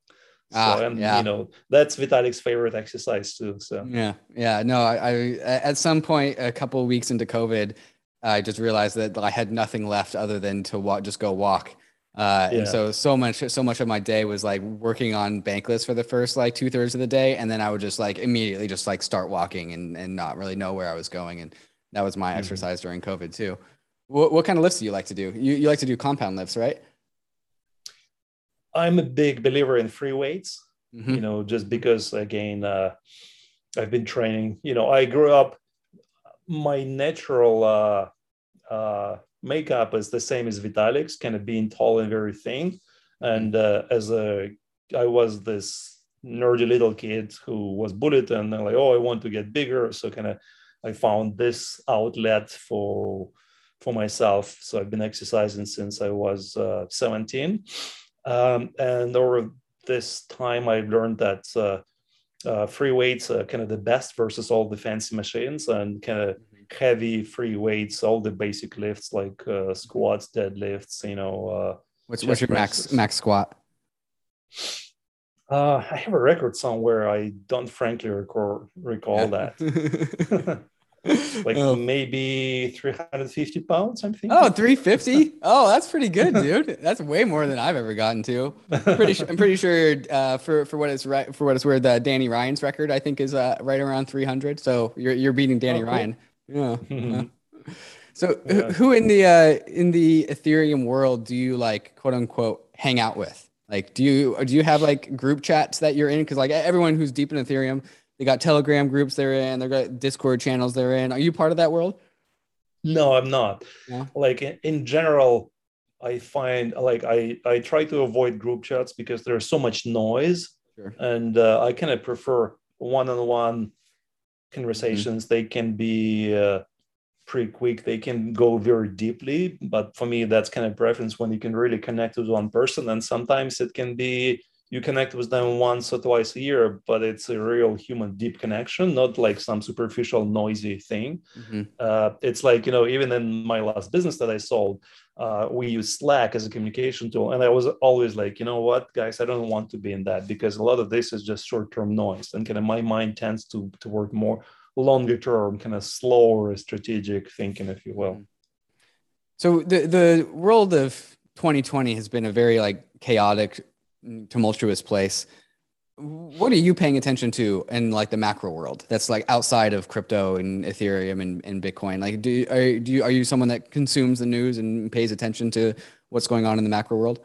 So, ah, and yeah. you know, that's Vitalik's favorite exercise too. So yeah, yeah. No, I, I at some point, a couple of weeks into COVID, I just realized that I had nothing left other than to walk, just go walk. Uh, yeah. and so so much so much of my day was like working on Bankless for the first like two thirds of the day, and then I would just like immediately just like start walking and and not really know where I was going, and that was my mm-hmm. exercise during COVID too. What what kind of lifts do you like to do? You you like to do compound lifts, right? I'm a big believer in free weights. Mm-hmm. You know, just because again, uh, I've been training. You know, I grew up. My natural uh, uh, makeup is the same as Vitalik's, kind of being tall and very thin. And uh, as a, I was this nerdy little kid who was bullied, and I'm like, oh, I want to get bigger. So kind of, I found this outlet for for myself. So I've been exercising since I was uh, 17, um, and over this time, I learned that. Uh, uh, free weights are kind of the best versus all the fancy machines and kind of heavy free weights, all the basic lifts like uh, squats, deadlifts. You know, uh, what's what's your max max squat? Uh, I have a record somewhere. I don't frankly recall recall yeah. that. like oh. maybe 350 pounds i'm thinking oh 350 oh that's pretty good dude that's way more than i've ever gotten to i'm pretty sure i'm pretty sure uh, for for what it's right for what it's worth uh, danny ryan's record i think is uh, right around 300 so you're, you're beating danny oh, cool. ryan yeah. So yeah. who in the uh, in the Ethereum world do you like quote unquote hang out with? Like do you do you have like group chats that you're in? Because like everyone who's deep in Ethereum, They got Telegram groups they're in. They got Discord channels they're in. Are you part of that world? No, I'm not. Yeah. Like in, in general, I find like I I try to avoid group chats because there's so much noise, sure. and uh, I kind of prefer one-on-one conversations. Mm-hmm. They can be uh, pretty quick. They can go very deeply, but for me, that's kind of preference when you can really connect with one person. And sometimes it can be you connect with them once or twice a year, but it's a real human deep connection, not like some superficial noisy thing. Mm-hmm. Uh, it's like you know, even in my last business that I sold, uh, we use Slack as a communication tool, and I was always like, you know what, guys, I don't want to be in that because a lot of this is just short term noise, and kind of my mind tends to to work more longer term, kind of slower strategic thinking, if you will. So the the world of 2020 has been a very like chaotic tumultuous place what are you paying attention to in like the macro world that's like outside of crypto and ethereum and, and bitcoin? Like do you, are, do you are you someone that consumes the news and pays attention to what's going on in the macro world?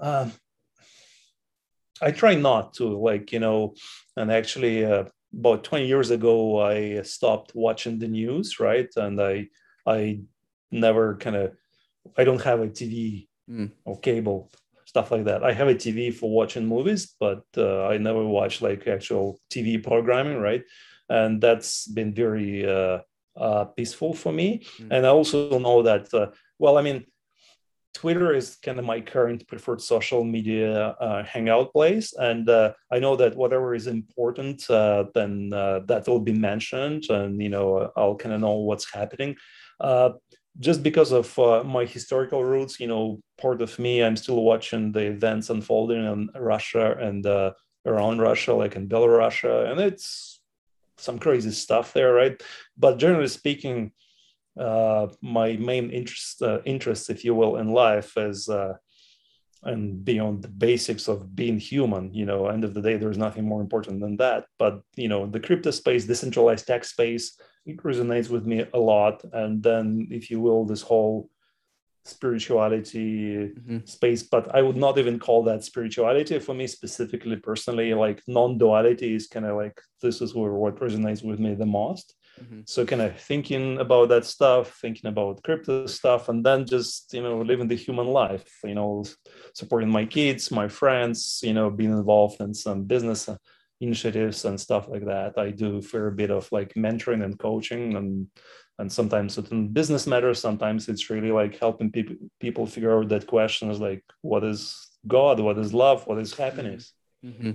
Uh, i try not to like you know and actually uh, about 20 years ago i stopped watching the news right? And i i never kind of i don't have a tv mm. or cable stuff like that. I have a TV for watching movies, but uh, I never watch like actual TV programming, right? And that's been very uh, uh, peaceful for me. Mm-hmm. And I also know that, uh, well, I mean, Twitter is kind of my current preferred social media uh, hangout place, and uh, I know that whatever is important, then that will be mentioned, and you know, I'll kind of know what's happening just because of uh, my historical roots, you know, part of me, I'm still watching the events unfolding in Russia and uh, around Russia, like in Belarus, and it's some crazy stuff there, right? But generally speaking, uh, my main interest, uh, interest, if you will, in life is uh, and beyond the basics of being human you know end of the day there's nothing more important than that but you know the crypto space decentralized tech space it resonates with me a lot and then if you will this whole spirituality mm-hmm. space but i would not even call that spirituality for me specifically personally like non-duality is kind of like this is where what resonates with me the most Mm-hmm. So kind of thinking about that stuff, thinking about crypto stuff, and then just you know living the human life. You know, supporting my kids, my friends. You know, being involved in some business initiatives and stuff like that. I do a fair bit of like mentoring and coaching, and and sometimes certain business matters. Sometimes it's really like helping people people figure out that question is like, what is God? What is love? What is happiness? Mm-hmm.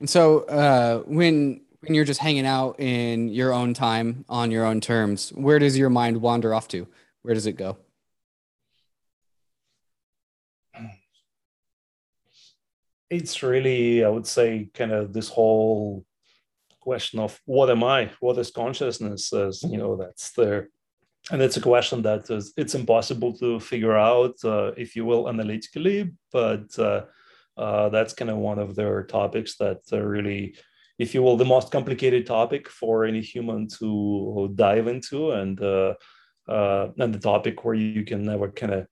And so uh, when when you're just hanging out in your own time on your own terms, where does your mind wander off to? Where does it go? It's really, I would say, kind of this whole question of what am I? What is consciousness? As you know, that's there, and it's a question that is it's impossible to figure out, uh, if you will, analytically. But uh, uh, that's kind of one of their topics that really if you will, the most complicated topic for any human to dive into, and uh, uh, and the topic where you can never kind of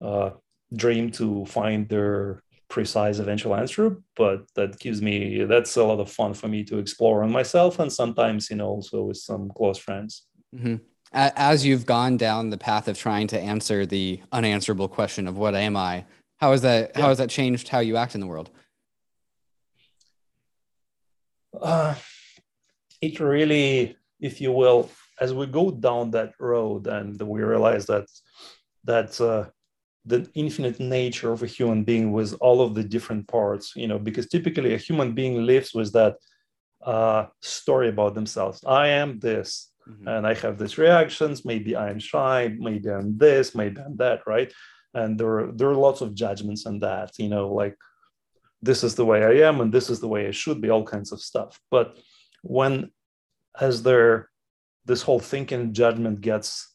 uh, dream to find their precise eventual answer. But that gives me that's a lot of fun for me to explore on myself, and sometimes you know also with some close friends. Mm-hmm. As you've gone down the path of trying to answer the unanswerable question of what am I, how has that yeah. how has that changed how you act in the world? uh, it really, if you will, as we go down that road and we realize that that uh, the infinite nature of a human being with all of the different parts, you know, because typically a human being lives with that uh, story about themselves. I am this, mm-hmm. and I have these reactions. Maybe I'm shy. Maybe I'm this. Maybe I'm that. Right? And there are, there are lots of judgments on that. You know, like this is the way I am and this is the way I should be, all kinds of stuff. But when as there this whole thinking judgment gets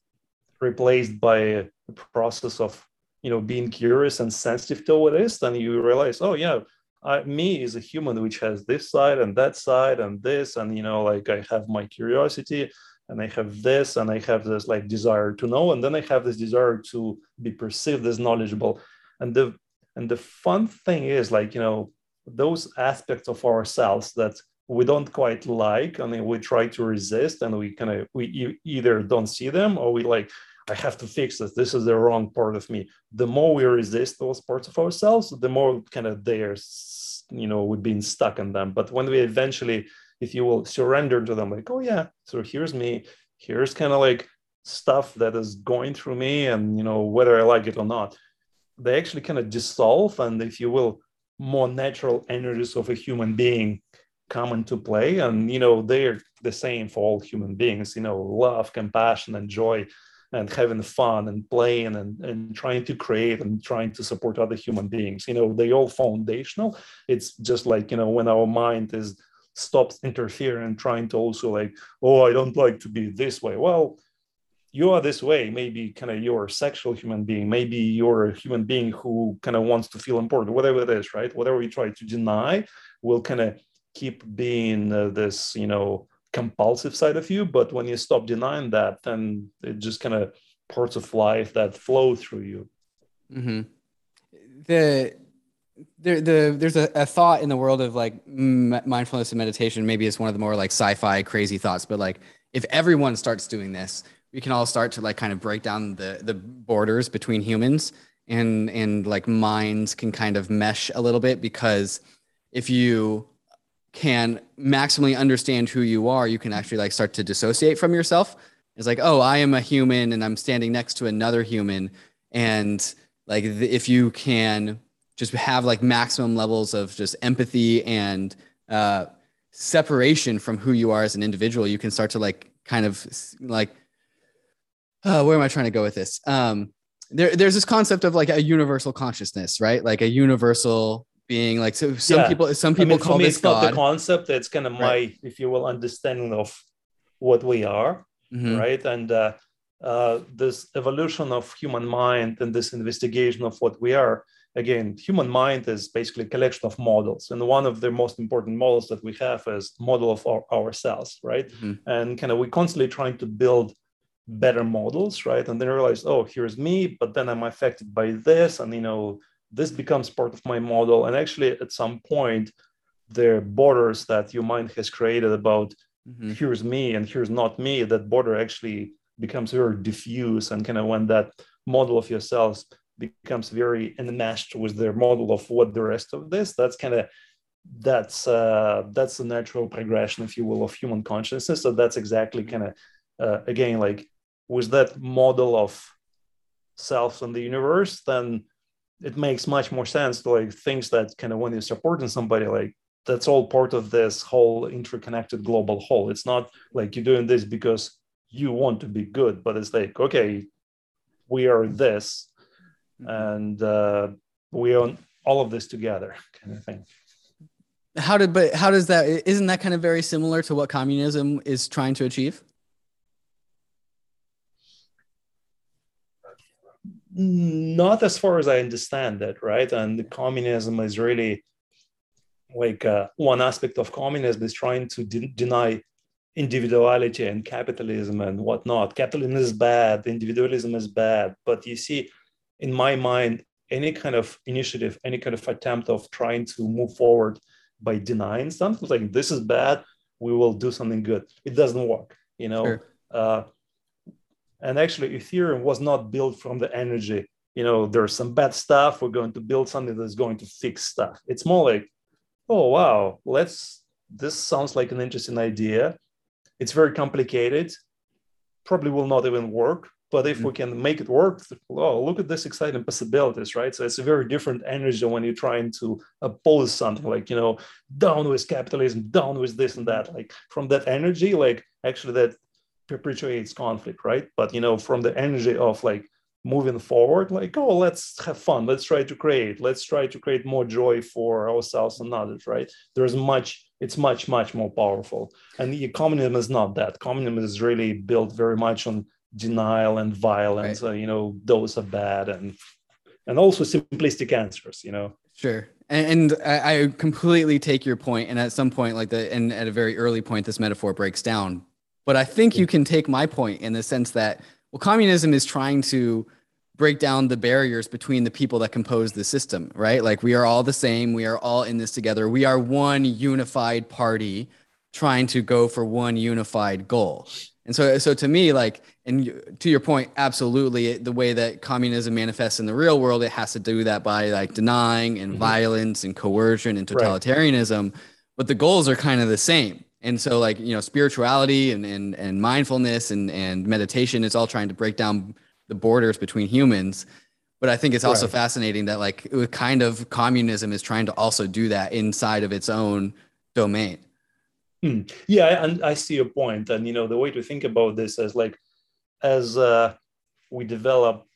replaced by a process of you know being curious and sensitive to what is, then you realize, oh yeah, I, me is a human which has this side and that side and this, and you know, like I have my curiosity and I have this and I have this like desire to know, and then I have this desire to be perceived as knowledgeable. And the and the fun thing is like, you know, those aspects of ourselves that we don't quite like I mean we try to resist and we kind of we either don't see them or we like I have to fix this. This is the wrong part of me. The more we resist those parts of ourselves, the more kind of they're, you know, we've been stuck in them. But when we eventually, if you will, surrender to them, like, oh yeah, so here's me. Here's kind of like stuff that is going through me, and you know, whether I like it or not, they actually kind of dissolve, and if you will, more natural energies of a human being come into play and you know they're the same for all human beings you know love compassion and joy and having fun and playing and, and trying to create and trying to support other human beings. You know they all foundational. It's just like you know when our mind is stops interfering trying to also like oh i don't like to be this way. Well you are this way. Maybe kind of you're a sexual human being. Maybe you're a human being who kind of wants to feel important. Whatever it is right? Whatever we try to deny will kind of keep being uh, this you know compulsive side of you but when you stop denying that then it just kind of parts of life that flow through you mm-hmm. the there, the, there's a, a, thought in the world of like m- mindfulness and meditation maybe it's one of the more like sci-fi crazy thoughts but like if everyone starts doing this we can all start to like kind of break down the the borders between humans and and like minds can kind of mesh a little bit because if you can maximally understand who you are, you can actually like start to dissociate from yourself. It's like, oh, I am a human and I'm standing next to another human. And like, if you can just have like maximum levels of just empathy and uh, separation from who you are as an individual, you can start to like kind of like, uh, where am I trying to go with this? Um, there, there's this concept of like a universal consciousness, right? Like a universal being like so some yeah. people some people I mean, call me, this it's God. not the concept it's kind of my right. if you will understanding of what we are mm-hmm. right and uh, uh, this evolution of human mind and this investigation of what we are again human mind is basically a collection of models and one of the most important models that we have is model of our, ourselves right mm-hmm. and kind of we constantly trying to build better models right and then realize oh here's me but then i'm affected by this and you know this becomes part of my model. And actually, at some point, the borders that your mind has created about mm-hmm. here's me and here's not me, that border actually becomes very diffuse. And kind of when that model of yourselves becomes very enmeshed with the model of what the rest of this, that's kind of that's uh, that's the natural progression, if you will, of human consciousness. So that's exactly kind of uh, again like with that model of self and the universe, then it makes much more sense to like things that kind of when you're supporting somebody like that's all part of this whole interconnected global whole. It's not like you're doing this because you want to be good but it's like okay we are this mm-hmm. and uh, we own all of this together kind of thing. How did but how does that isn't that kind of very similar to what communism is trying to achieve not as far as I understand it, right? And communism is really like uh, one aspect of communism is trying to de- deny individuality and capitalism and whatnot. Capitalism is bad, individualism is bad. But you see, in my mind, any kind of initiative, any kind of attempt of trying to move forward by denying something like this is bad, we will do something good. It doesn't work, you know. Sure. Uh, and actually, Ethereum was not built from the energy. You know, there's some bad stuff. We're going to build something that's going to fix stuff. It's more like, oh wow, let's. This sounds like an interesting idea. It's very complicated. Probably will not even work. But if mm-hmm. we can make it work, oh, look at this exciting possibilities, right? So it's a very different energy when you're trying to oppose something like, you know, down with capitalism, down with this and that. Like from that energy, like actually that perpetuates conflict, right? But you know, from the energy of like moving forward, like, oh, let's have fun, let's try to create, let's try to create more joy for ourselves and others, right? There's much, it's much, much more powerful. And the communism is not that. Communism is really built very much on denial and violence. Right. Uh, you know, those are bad and and also simplistic answers, you know. Sure. And, and I, I completely take your point. And at some point, like the and at a very early point, this metaphor breaks down but I think you can take my point in the sense that, well, communism is trying to break down the barriers between the people that compose the system, right? Like we are all the same. We are all in this together. We are one unified party trying to go for one unified goal. And so, so to me, like, and to your point, absolutely, the way that communism manifests in the real world, it has to do that by like denying and mm-hmm. violence and coercion and totalitarianism. Right. But the goals are kind of the same. And so, like, you know, spirituality and and and mindfulness and and meditation is all trying to break down the borders between humans. But I think it's also right. fascinating that like kind of communism is trying to also do that inside of its own domain. Hmm. Yeah, and I see your. And you know, the way to think about this is like as uh, we develop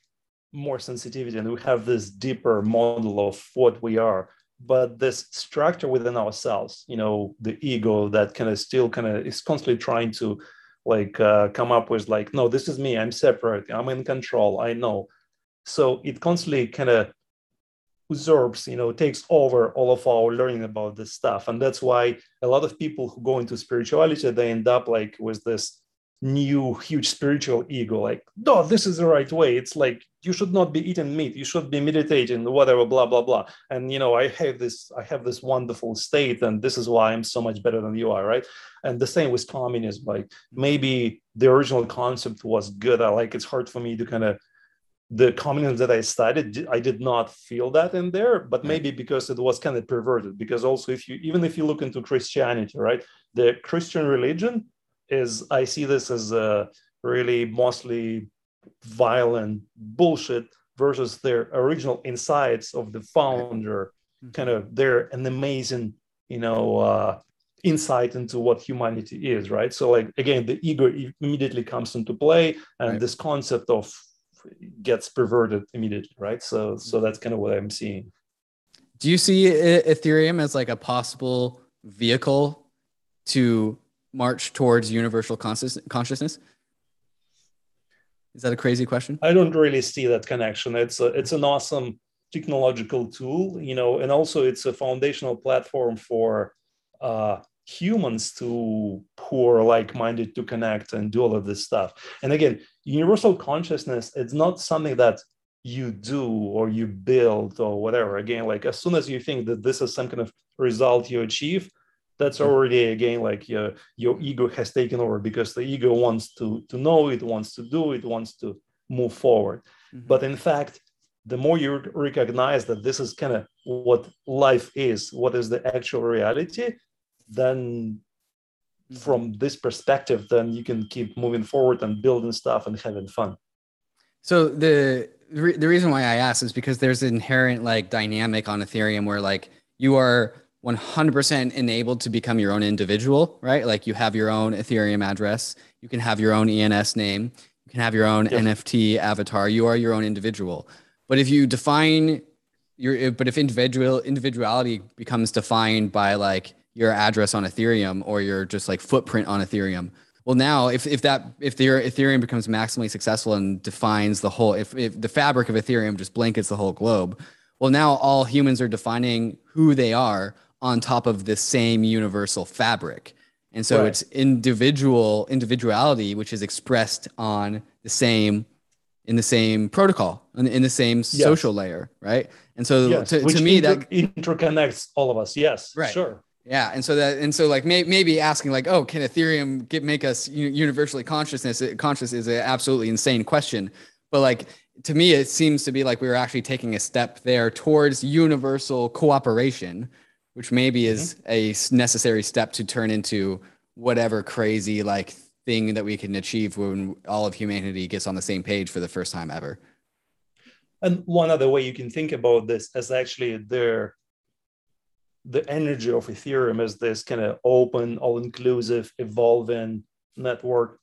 more sensitivity and we have this deeper model of what we are, but this structure within ourselves, you know, the ego that kind of still kind of is constantly trying to like uh, come up with like, no, this is me. I'm separate. I'm in control. I know. So it constantly kind of usurps, you know, takes over all of our learning about this stuff. And that's why a lot of people who go into spirituality, they end up like with this new huge spiritual ego, like, no, this is the right way. It's like you should not be eating meat, you should be meditating, whatever, blah, blah, blah. And you know, I have this, I have this wonderful state, and this is why I'm so much better than you are, right? And the same with communism. Like maybe the original concept was good. I like it's hard for me to kind of the communism that I studied, I did not feel that in there, but maybe because it was kind of perverted. Because also, if you even if you look into Christianity, right, the Christian religion is I see this as a really mostly violent bullshit versus their original insights of the founder, mm-hmm. kind of their an amazing, you know, uh, insight into what humanity is, right? So, like again, the ego immediately comes into play, and right. this concept of gets perverted immediately, right? So so that's kind of what I'm seeing. Do you see Ethereum as like a possible vehicle to march towards universal consciousness? Is that a crazy question? I don't really see that connection. It's a, it's an awesome technological tool, you know, and also it's a foundational platform for uh, humans to who are like-minded to connect and do all of this stuff and again universal consciousness it's not something that you do or you build or whatever again like as soon as you think that this is some kind of result you achieve that's already again like your, your ego has taken over because the ego wants to to know it wants to do it wants to move forward mm-hmm. but in fact the more you recognize that this is kind of what life is what is the actual reality then mm-hmm. from this perspective then you can keep moving forward and building stuff and having fun so the the reason why i ask is because there's an inherent like dynamic on ethereum where like you are 100% enabled to become your own individual right like you have your own ethereum address you can have your own ens name you can have your own nft avatar you are your own individual but if you define your but if individual individuality becomes defined by like your address on Ethereum or your just like footprint on Ethereum. Well, now if, if that if the Ethereum becomes maximally successful and defines the whole, if, if the fabric of Ethereum just blankets the whole globe, well, now all humans are defining who they are on top of the same universal fabric. And so right. it's individual individuality, which is expressed on the same in the same protocol in, in the same yes. social layer, right? And so yes. to, to me inter- that interconnects all of us. Yes, right. sure. Yeah, and so that and so like may, maybe asking like, oh, can Ethereum get make us universally consciousness conscious is an absolutely insane question, but like to me it seems to be like we were actually taking a step there towards universal cooperation, which maybe mm-hmm. is a necessary step to turn into whatever crazy like thing that we can achieve when all of humanity gets on the same page for the first time ever. And one other way you can think about this is actually there the energy of Ethereum is this kind of open, all inclusive, evolving network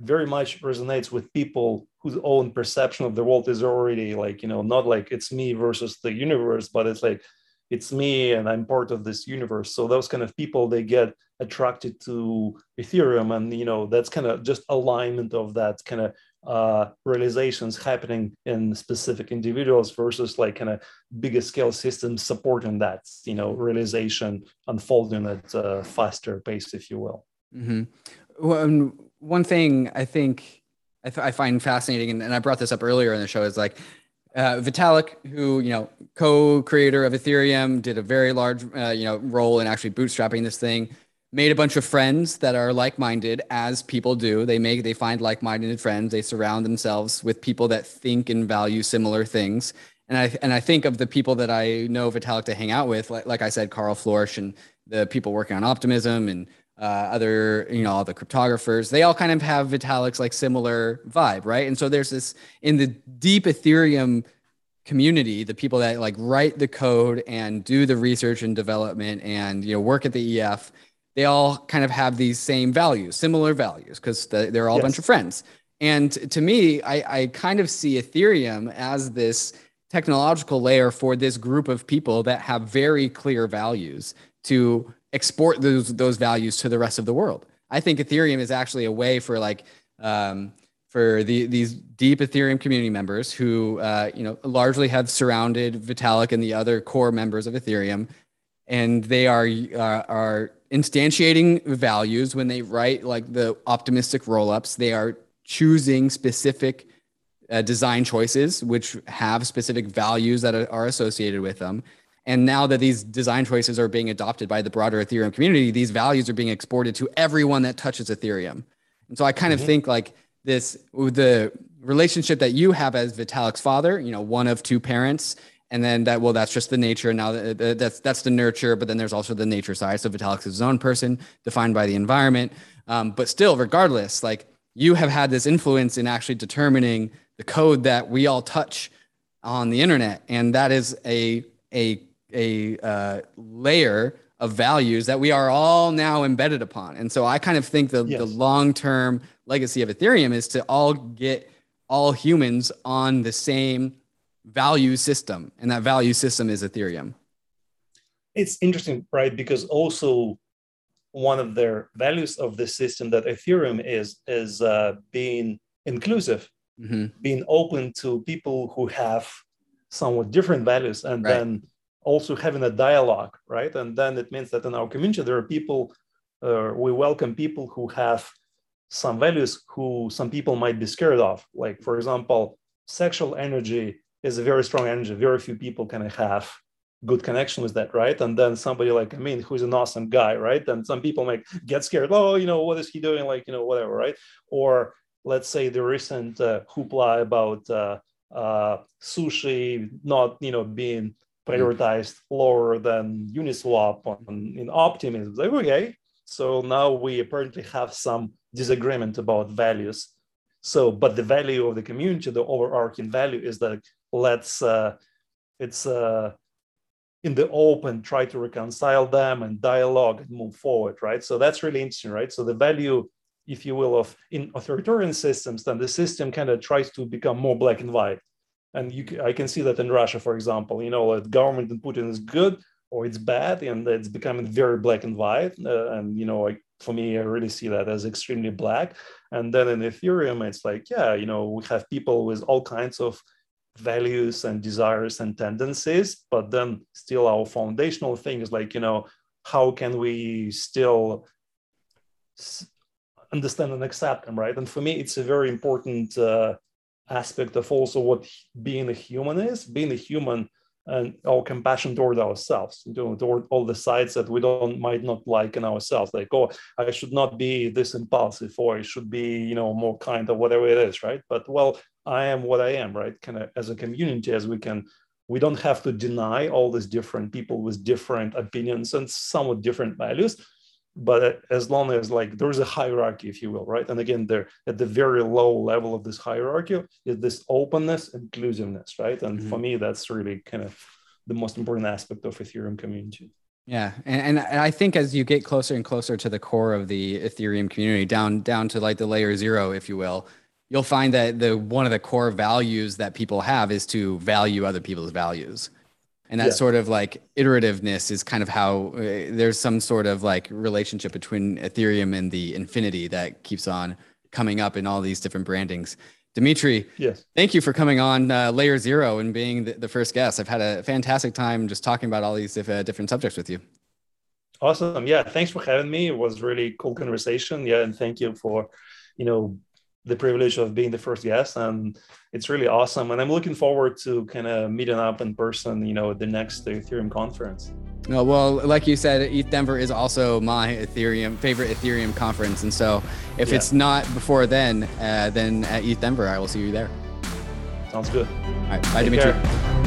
very much resonates with people whose own perception of the world is already like, you know, not like it's me versus the universe, but it's like it's me and I'm part of this universe. So those kind of people they get attracted to Ethereum, and you know that's kind of just alignment of that kind of uh, realizations happening in specific individuals versus like kind of bigger scale systems supporting that you know realization unfolding at a faster pace, if you will. Mm-hmm. Well, one thing I think I, th- I find fascinating, and, and I brought this up earlier in the show, is like uh, Vitalik, who you know, co-creator of Ethereum, did a very large uh, you know role in actually bootstrapping this thing. made a bunch of friends that are like-minded as people do they make they find like-minded friends they surround themselves with people that think and value similar things and i and i think of the people that i know vitalik to hang out with like, like i said Karl Floersch and the people working on optimism and uh, other you know all the cryptographers they all kind of have vitalik's like similar vibe right and so there's this in the deep ethereum community the people that like write the code and do the research and development and you know work at the ef they all kind of have these same values, similar values, because they're all yes. a bunch of friends. And to me, I, I kind of see Ethereum as this technological layer for this group of people that have very clear values to export those those values to the rest of the world. I think Ethereum is actually a way for like um, for the, these deep Ethereum community members who uh, you know largely have surrounded Vitalik and the other core members of Ethereum, and they are uh, are instantiating values when they write like the optimistic rollups they are choosing specific uh, design choices which have specific values that are associated with them and now that these design choices are being adopted by the broader ethereum community these values are being exported to everyone that touches ethereum. And so i kind mm-hmm. of think like this the relationship that you have as vitalik's father you know one of two parents and then that well that's just the nature now that, that's that's the nurture but then there's also the nature side. So vitalik's his own person defined by the environment. Um, but still regardless like you have had this influence in actually determining the code that we all touch on the internet. And that is a a a uh, layer of values that we are all now embedded upon and so i kind of think the, yes. the long-term legacy of ethereum is to all get all humans on the same value system, and that value system is Ethereum. It's interesting, right? Because also one of their values of the system that Ethereum is is uh, being inclusive, mm-hmm. being open to people who have somewhat different values, and right. then also having a dialogue, right? And then it means that in our community there are people. Uh, we welcome people who have some values who some people might be scared of. Like, for example, sexual energy is a very strong energy. Very few people can have good connection with that, right? And then somebody like I mean, who's an awesome guy, right? And some people might get scared. Oh, you know, what is he doing? Like, you know, whatever, right? Or let's say the recent uh, hoopla about uh, uh, sushi not, you know, being prioritized lower than Uniswap on, in Optimism. Like, okay, so now we apparently have some disagreement about values. So, but the value of the community, the overarching value is that let's uh, it's uh, in the open try to reconcile them and dialogue and move forward right so that's really interesting right so the value if you will of in authoritarian systems then the system kind of tries to become more black and white and you i can see that in russia for example you know the government in putin is good or it's bad and it's becoming very black and white. Uh, and you know for me i really see that as extremely black. And then in ethereum it's like yeah you know we have people with all kinds of values and desires and tendencies but then still our foundational thing is like you know how can we still understand and accept them right? And for me it's a very important uh, aspect of also what being a human is being a human and our compassion toward ourselves, you know, toward all the sides that we don't might not like in ourselves. Like, oh, I should not be this impulsive, or I should be, you know, more kind or whatever it is, right? But well, I am what I am, right? Kind of as a community, as we can, we don't have to deny all these different people with different opinions and somewhat different values but as long as like there's a hierarchy if you will right? And again they're at the very low level of this hierarchy is this openness inclusiveness right? And mm-hmm. for me that's really kind of the most important aspect of ethereum community. Yeah and, and i think as you get closer and closer to the core of the ethereum community down down to like the layer zero if you will you'll find that the one of the core values that people have is to value other people's values and that yeah. sort of like iterativeness is kind of how uh, there's some sort of like relationship between ethereum and the infinity that keeps on coming up in all these different brandings. Dmitry yes. thank you for coming on uh, layer zero and being the, the, first guest. I've had a fantastic time just talking about all these uh, different subjects with you. Awesome. Yeah thanks for having me. It was really cool conversation. Yeah and thank you for you know the privilege of being the first guest, and it's really awesome. And I'm looking forward to kind of meeting up in person, you know, at the next Ethereum conference. No, well, like you said, ETHDenver is also my Ethereum favorite Ethereum conference, and so if yeah. it's not before then, uh, then at ETHDenver, I will see you there. Sounds good. All right, bye, Take Dmitry. Care.